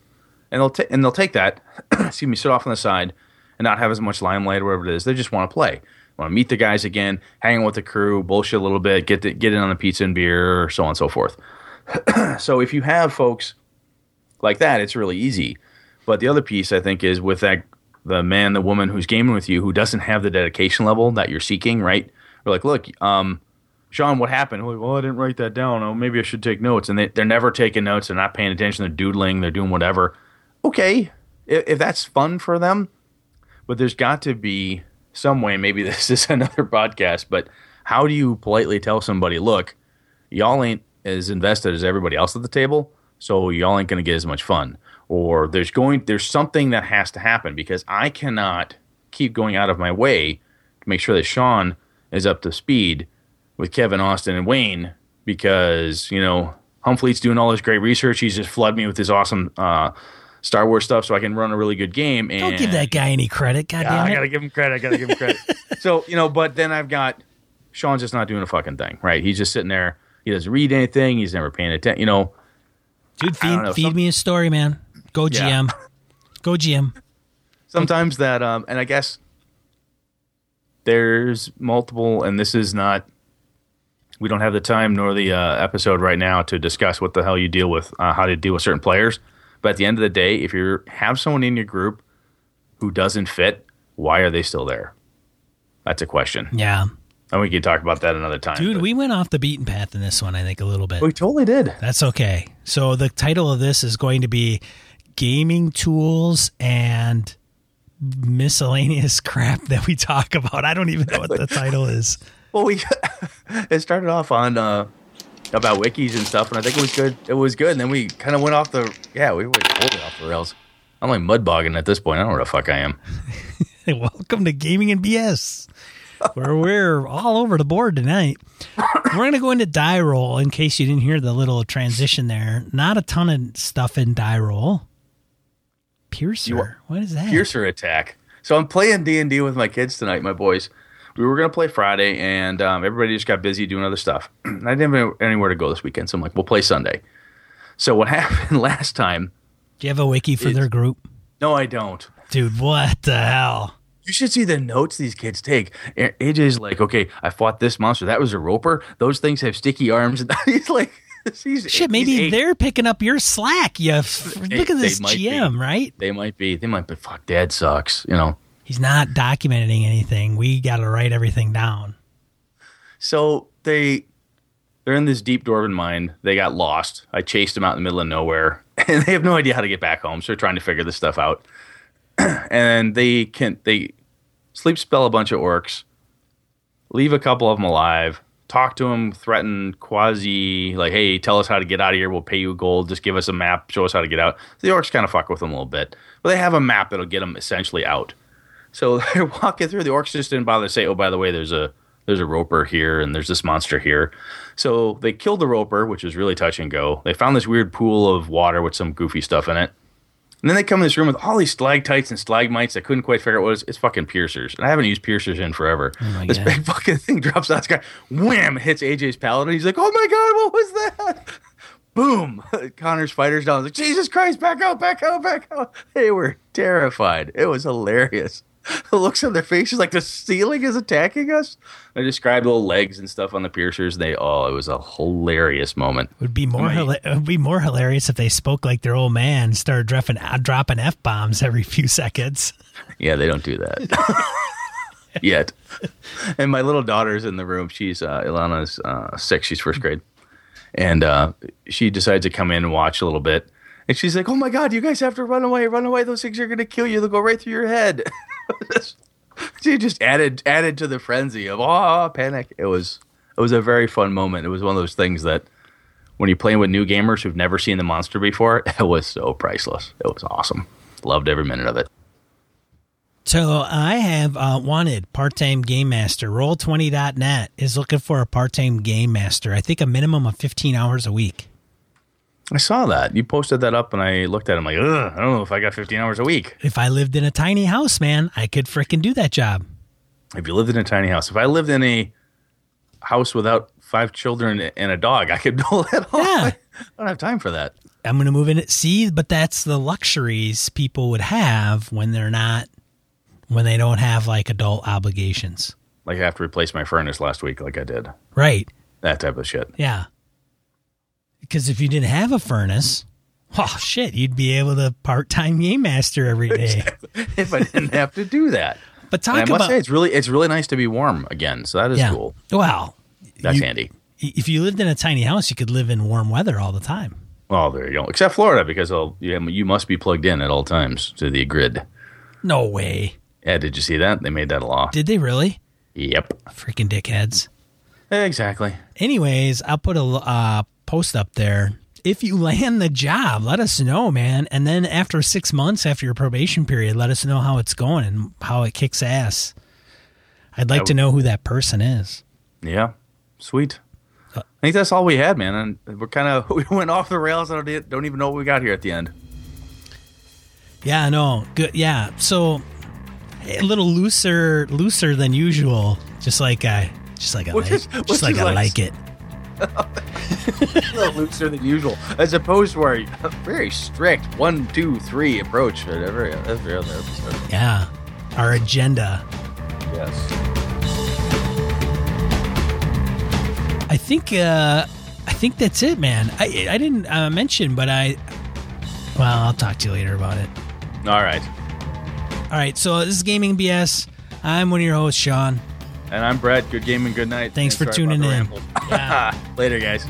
[SPEAKER 1] And they'll and they'll take that, excuse me, sit off on the side and not have as much limelight or whatever it is. They just want to play, want to meet the guys again, hang out with the crew, bullshit a little bit, get get in on the pizza and beer, or so on and so forth. so if you have folks like that, it's really easy. But the other piece I think is with that the man, the woman who's gaming with you who doesn't have the dedication level that you're seeking, right? We're like, look, um, Sean, what happened? Like, well, I didn't write that down. Oh, maybe I should take notes. And they, they're never taking notes. They're not paying attention. They're doodling. They're doing whatever okay, if, if that's fun for them, but there's got to be some way. Maybe this is another podcast, but how do you politely tell somebody, look, y'all ain't as invested as everybody else at the table, so y'all ain't going to get as much fun. Or there's going there's something that has to happen because I cannot keep going out of my way to make sure that Sean is up to speed with Kevin Austin and Wayne because you know Humfleet's doing all this great research. He's just flooded me with his awesome uh, Star Wars stuff so I can run a really good game. And
[SPEAKER 2] Don't give that guy any credit. God
[SPEAKER 1] yeah, I gotta give him credit. I gotta give him credit. so you know, but then I've got Sean's just not doing a fucking thing, right? He's just sitting there. He doesn't read anything. He's never paying attention. You know,
[SPEAKER 2] Dude, feed,
[SPEAKER 1] know,
[SPEAKER 2] feed
[SPEAKER 1] some-
[SPEAKER 2] me a story, man. Go
[SPEAKER 1] Yeah.
[SPEAKER 2] GM. Go GM.
[SPEAKER 1] sometimes that, um, and I guess there's multiple, and this is not. We don't have the time nor the uh, episode right now to discuss what the hell you deal with, uh, how to deal with certain players. But at the end of the day, if you have someone in your group who doesn't fit, why are they still there? That's a question.
[SPEAKER 2] Yeah.
[SPEAKER 1] And we can talk about that another time.
[SPEAKER 2] Dude,
[SPEAKER 1] but-
[SPEAKER 2] we went off the beaten path in this one, I think, a little bit.
[SPEAKER 1] we totally did.
[SPEAKER 2] That's okay. So the title of this is going to be Gaming Tools and Miscellaneous Crap that we talk about. I don't even know what the title is.
[SPEAKER 1] Well, we it started off on uh, about wikis and stuff, and I think it was good. It was good, and then we kind of went off the yeah, we went totally off the rails. I'm like mud bogging at this point. I don't know what the fuck I am.
[SPEAKER 2] Welcome to Gaming and BS, where we're all over the board tonight. We're going to go into die roll in case you didn't hear the little transition there. Not a ton of stuff in die roll. Piercer, what is that?
[SPEAKER 1] Piercer attack. So I'm playing D and D with my kids tonight, my boys. We were gonna play Friday, and um, everybody just got busy doing other stuff. I didn't have anywhere to go this weekend, so I'm like, we'll play Sunday. So what happened last time?
[SPEAKER 2] Do you have a wiki for their group?
[SPEAKER 1] No, I don't.
[SPEAKER 2] Dude, what the hell?
[SPEAKER 1] You should see the notes these kids take. AJ's like, okay, I fought this monster. That was a roper. Those things have sticky arms. And he's like, he's,
[SPEAKER 2] Shit, maybe
[SPEAKER 1] eight.
[SPEAKER 2] they're picking up your slack. You f- look at this
[SPEAKER 1] might be.
[SPEAKER 2] GM, right?
[SPEAKER 1] They might be. They might be. Fuck, dad sucks. You know.
[SPEAKER 2] He's not documenting anything. We got to write everything down.
[SPEAKER 1] So they they're in this deep dwarven mine. They got lost. I chased them out in the middle of nowhere, and they have no idea how to get back home. So they're trying to figure this stuff out. and they can they sleep spell a bunch of orcs, leave a couple of them alive, talk to them, threaten quasi like, hey, tell us how to get out of here. We'll pay you gold. Just give us a map. Show us how to get out. So the orcs kind of fuck with them a little bit, but they have a map that'll get them essentially out. So they're walking through. The orcs just didn't bother to say, "Oh, by the way, there's a there's a roper here and there's this monster here." So they killed the roper, which was really touch and go. They found this weird pool of water with some goofy stuff in it. And then they come in this room with all these stalactites and stalagmites. I couldn't quite figure out what it was. It's fucking piercers, and I haven't used piercers in forever.
[SPEAKER 2] Oh my
[SPEAKER 1] this
[SPEAKER 2] God.
[SPEAKER 1] big fucking thing drops out. This guy, wham, hits AJ's paladin. He's like, "Oh my god, what was that?" Boom! Connor's fighters down. Was like, Jesus Christ, back out, back out, back out. They were terrified. It was hilarious. The looks on their faces like the ceiling is attacking us. I described little legs and stuff on the piercers. They oh, it was a hilarious moment.
[SPEAKER 2] Would be more hila- it would be more hilarious if they spoke like their old man, started dropping uh, dropping f bombs every few seconds.
[SPEAKER 1] Yeah, they don't do that yet. And my little daughter's in the room. She's uh, Ilana's uh, six. She's first grade, and uh, she decides to come in and watch a little bit. And she's like, "Oh my god, you guys have to run away! Run away! Those things are going to kill you. They'll go right through your head." she just added added to the frenzy of oh panic. It was it was a very fun moment. It was one of those things that when you're playing with new gamers who've never seen the monster before, it was so priceless. It was awesome. Loved every minute of it.
[SPEAKER 2] So I have uh, wanted part-time game master. Roll20.net is looking for a part-time game master. I think a minimum of 15 hours a week.
[SPEAKER 1] I saw that. You posted that up and I looked at it. I'm like, Ugh, I don't know if I got 15 hours a week.
[SPEAKER 2] If I lived in a tiny house, man, I could freaking do that job.
[SPEAKER 1] If you lived in a tiny house, if I lived in a house without five children and a dog, I could do that.
[SPEAKER 2] Yeah.
[SPEAKER 1] I don't have time for that.
[SPEAKER 2] I'm going to move in. See, but that's the luxuries people would have when they're not, when they don't have like adult obligations.
[SPEAKER 1] Like I have to replace my furnace last week, like I did.
[SPEAKER 2] Right.
[SPEAKER 1] That type of shit.
[SPEAKER 2] Yeah. Because if you didn't have a furnace, oh shit, you'd be able to part time game master every day.
[SPEAKER 1] if I didn't have to do that.
[SPEAKER 2] But
[SPEAKER 1] And I
[SPEAKER 2] talk
[SPEAKER 1] must
[SPEAKER 2] about
[SPEAKER 1] say, it's really it's really nice to be warm again. So that is
[SPEAKER 2] yeah.
[SPEAKER 1] cool.
[SPEAKER 2] Well,
[SPEAKER 1] That's
[SPEAKER 2] you-
[SPEAKER 1] handy.
[SPEAKER 2] if you lived in a tiny house, you could live in warm weather all the time.
[SPEAKER 1] Well, there you go. Except Florida, because they'll- you, you must be plugged in at all times to the grid.
[SPEAKER 2] No way.
[SPEAKER 1] Yeah, did you see that? They made that a law.
[SPEAKER 2] Did they really?
[SPEAKER 1] Yep.
[SPEAKER 2] Freaking dickheads.
[SPEAKER 1] Exactly.
[SPEAKER 2] Anyways, I'll put a uh, post up there. If you land the job, let us know, man. And then after six months after your probation period, let us know how it's going and how it kicks ass. I'd like
[SPEAKER 1] I
[SPEAKER 2] to know who that person is.
[SPEAKER 1] Yeah. Sweet.
[SPEAKER 2] Uh,
[SPEAKER 1] I think that's all we had, man. And we're kind of we went off the rails. I don't, don't even know what we got here at the end.
[SPEAKER 2] Yeah, know. Good. Yeah. So a little looser, looser than usual. Just like I, just like I like, just like I
[SPEAKER 1] like
[SPEAKER 2] it.
[SPEAKER 1] A little looser than usual, as opposed to our very strict one, two, three approach at every every other episode.
[SPEAKER 2] Yeah. Our agenda.
[SPEAKER 1] Yes.
[SPEAKER 2] I think. uh I think that's it, man. I I didn't uh, mention, but I. Well, I'll talk to you later about it.
[SPEAKER 1] All right.
[SPEAKER 2] All right. So this is Gaming BS. I'm one of your hosts, Sean.
[SPEAKER 1] And I'm Brett. Good game and good night.
[SPEAKER 2] Thanks
[SPEAKER 1] And
[SPEAKER 2] for tuning in. Yeah.
[SPEAKER 1] Later, guys.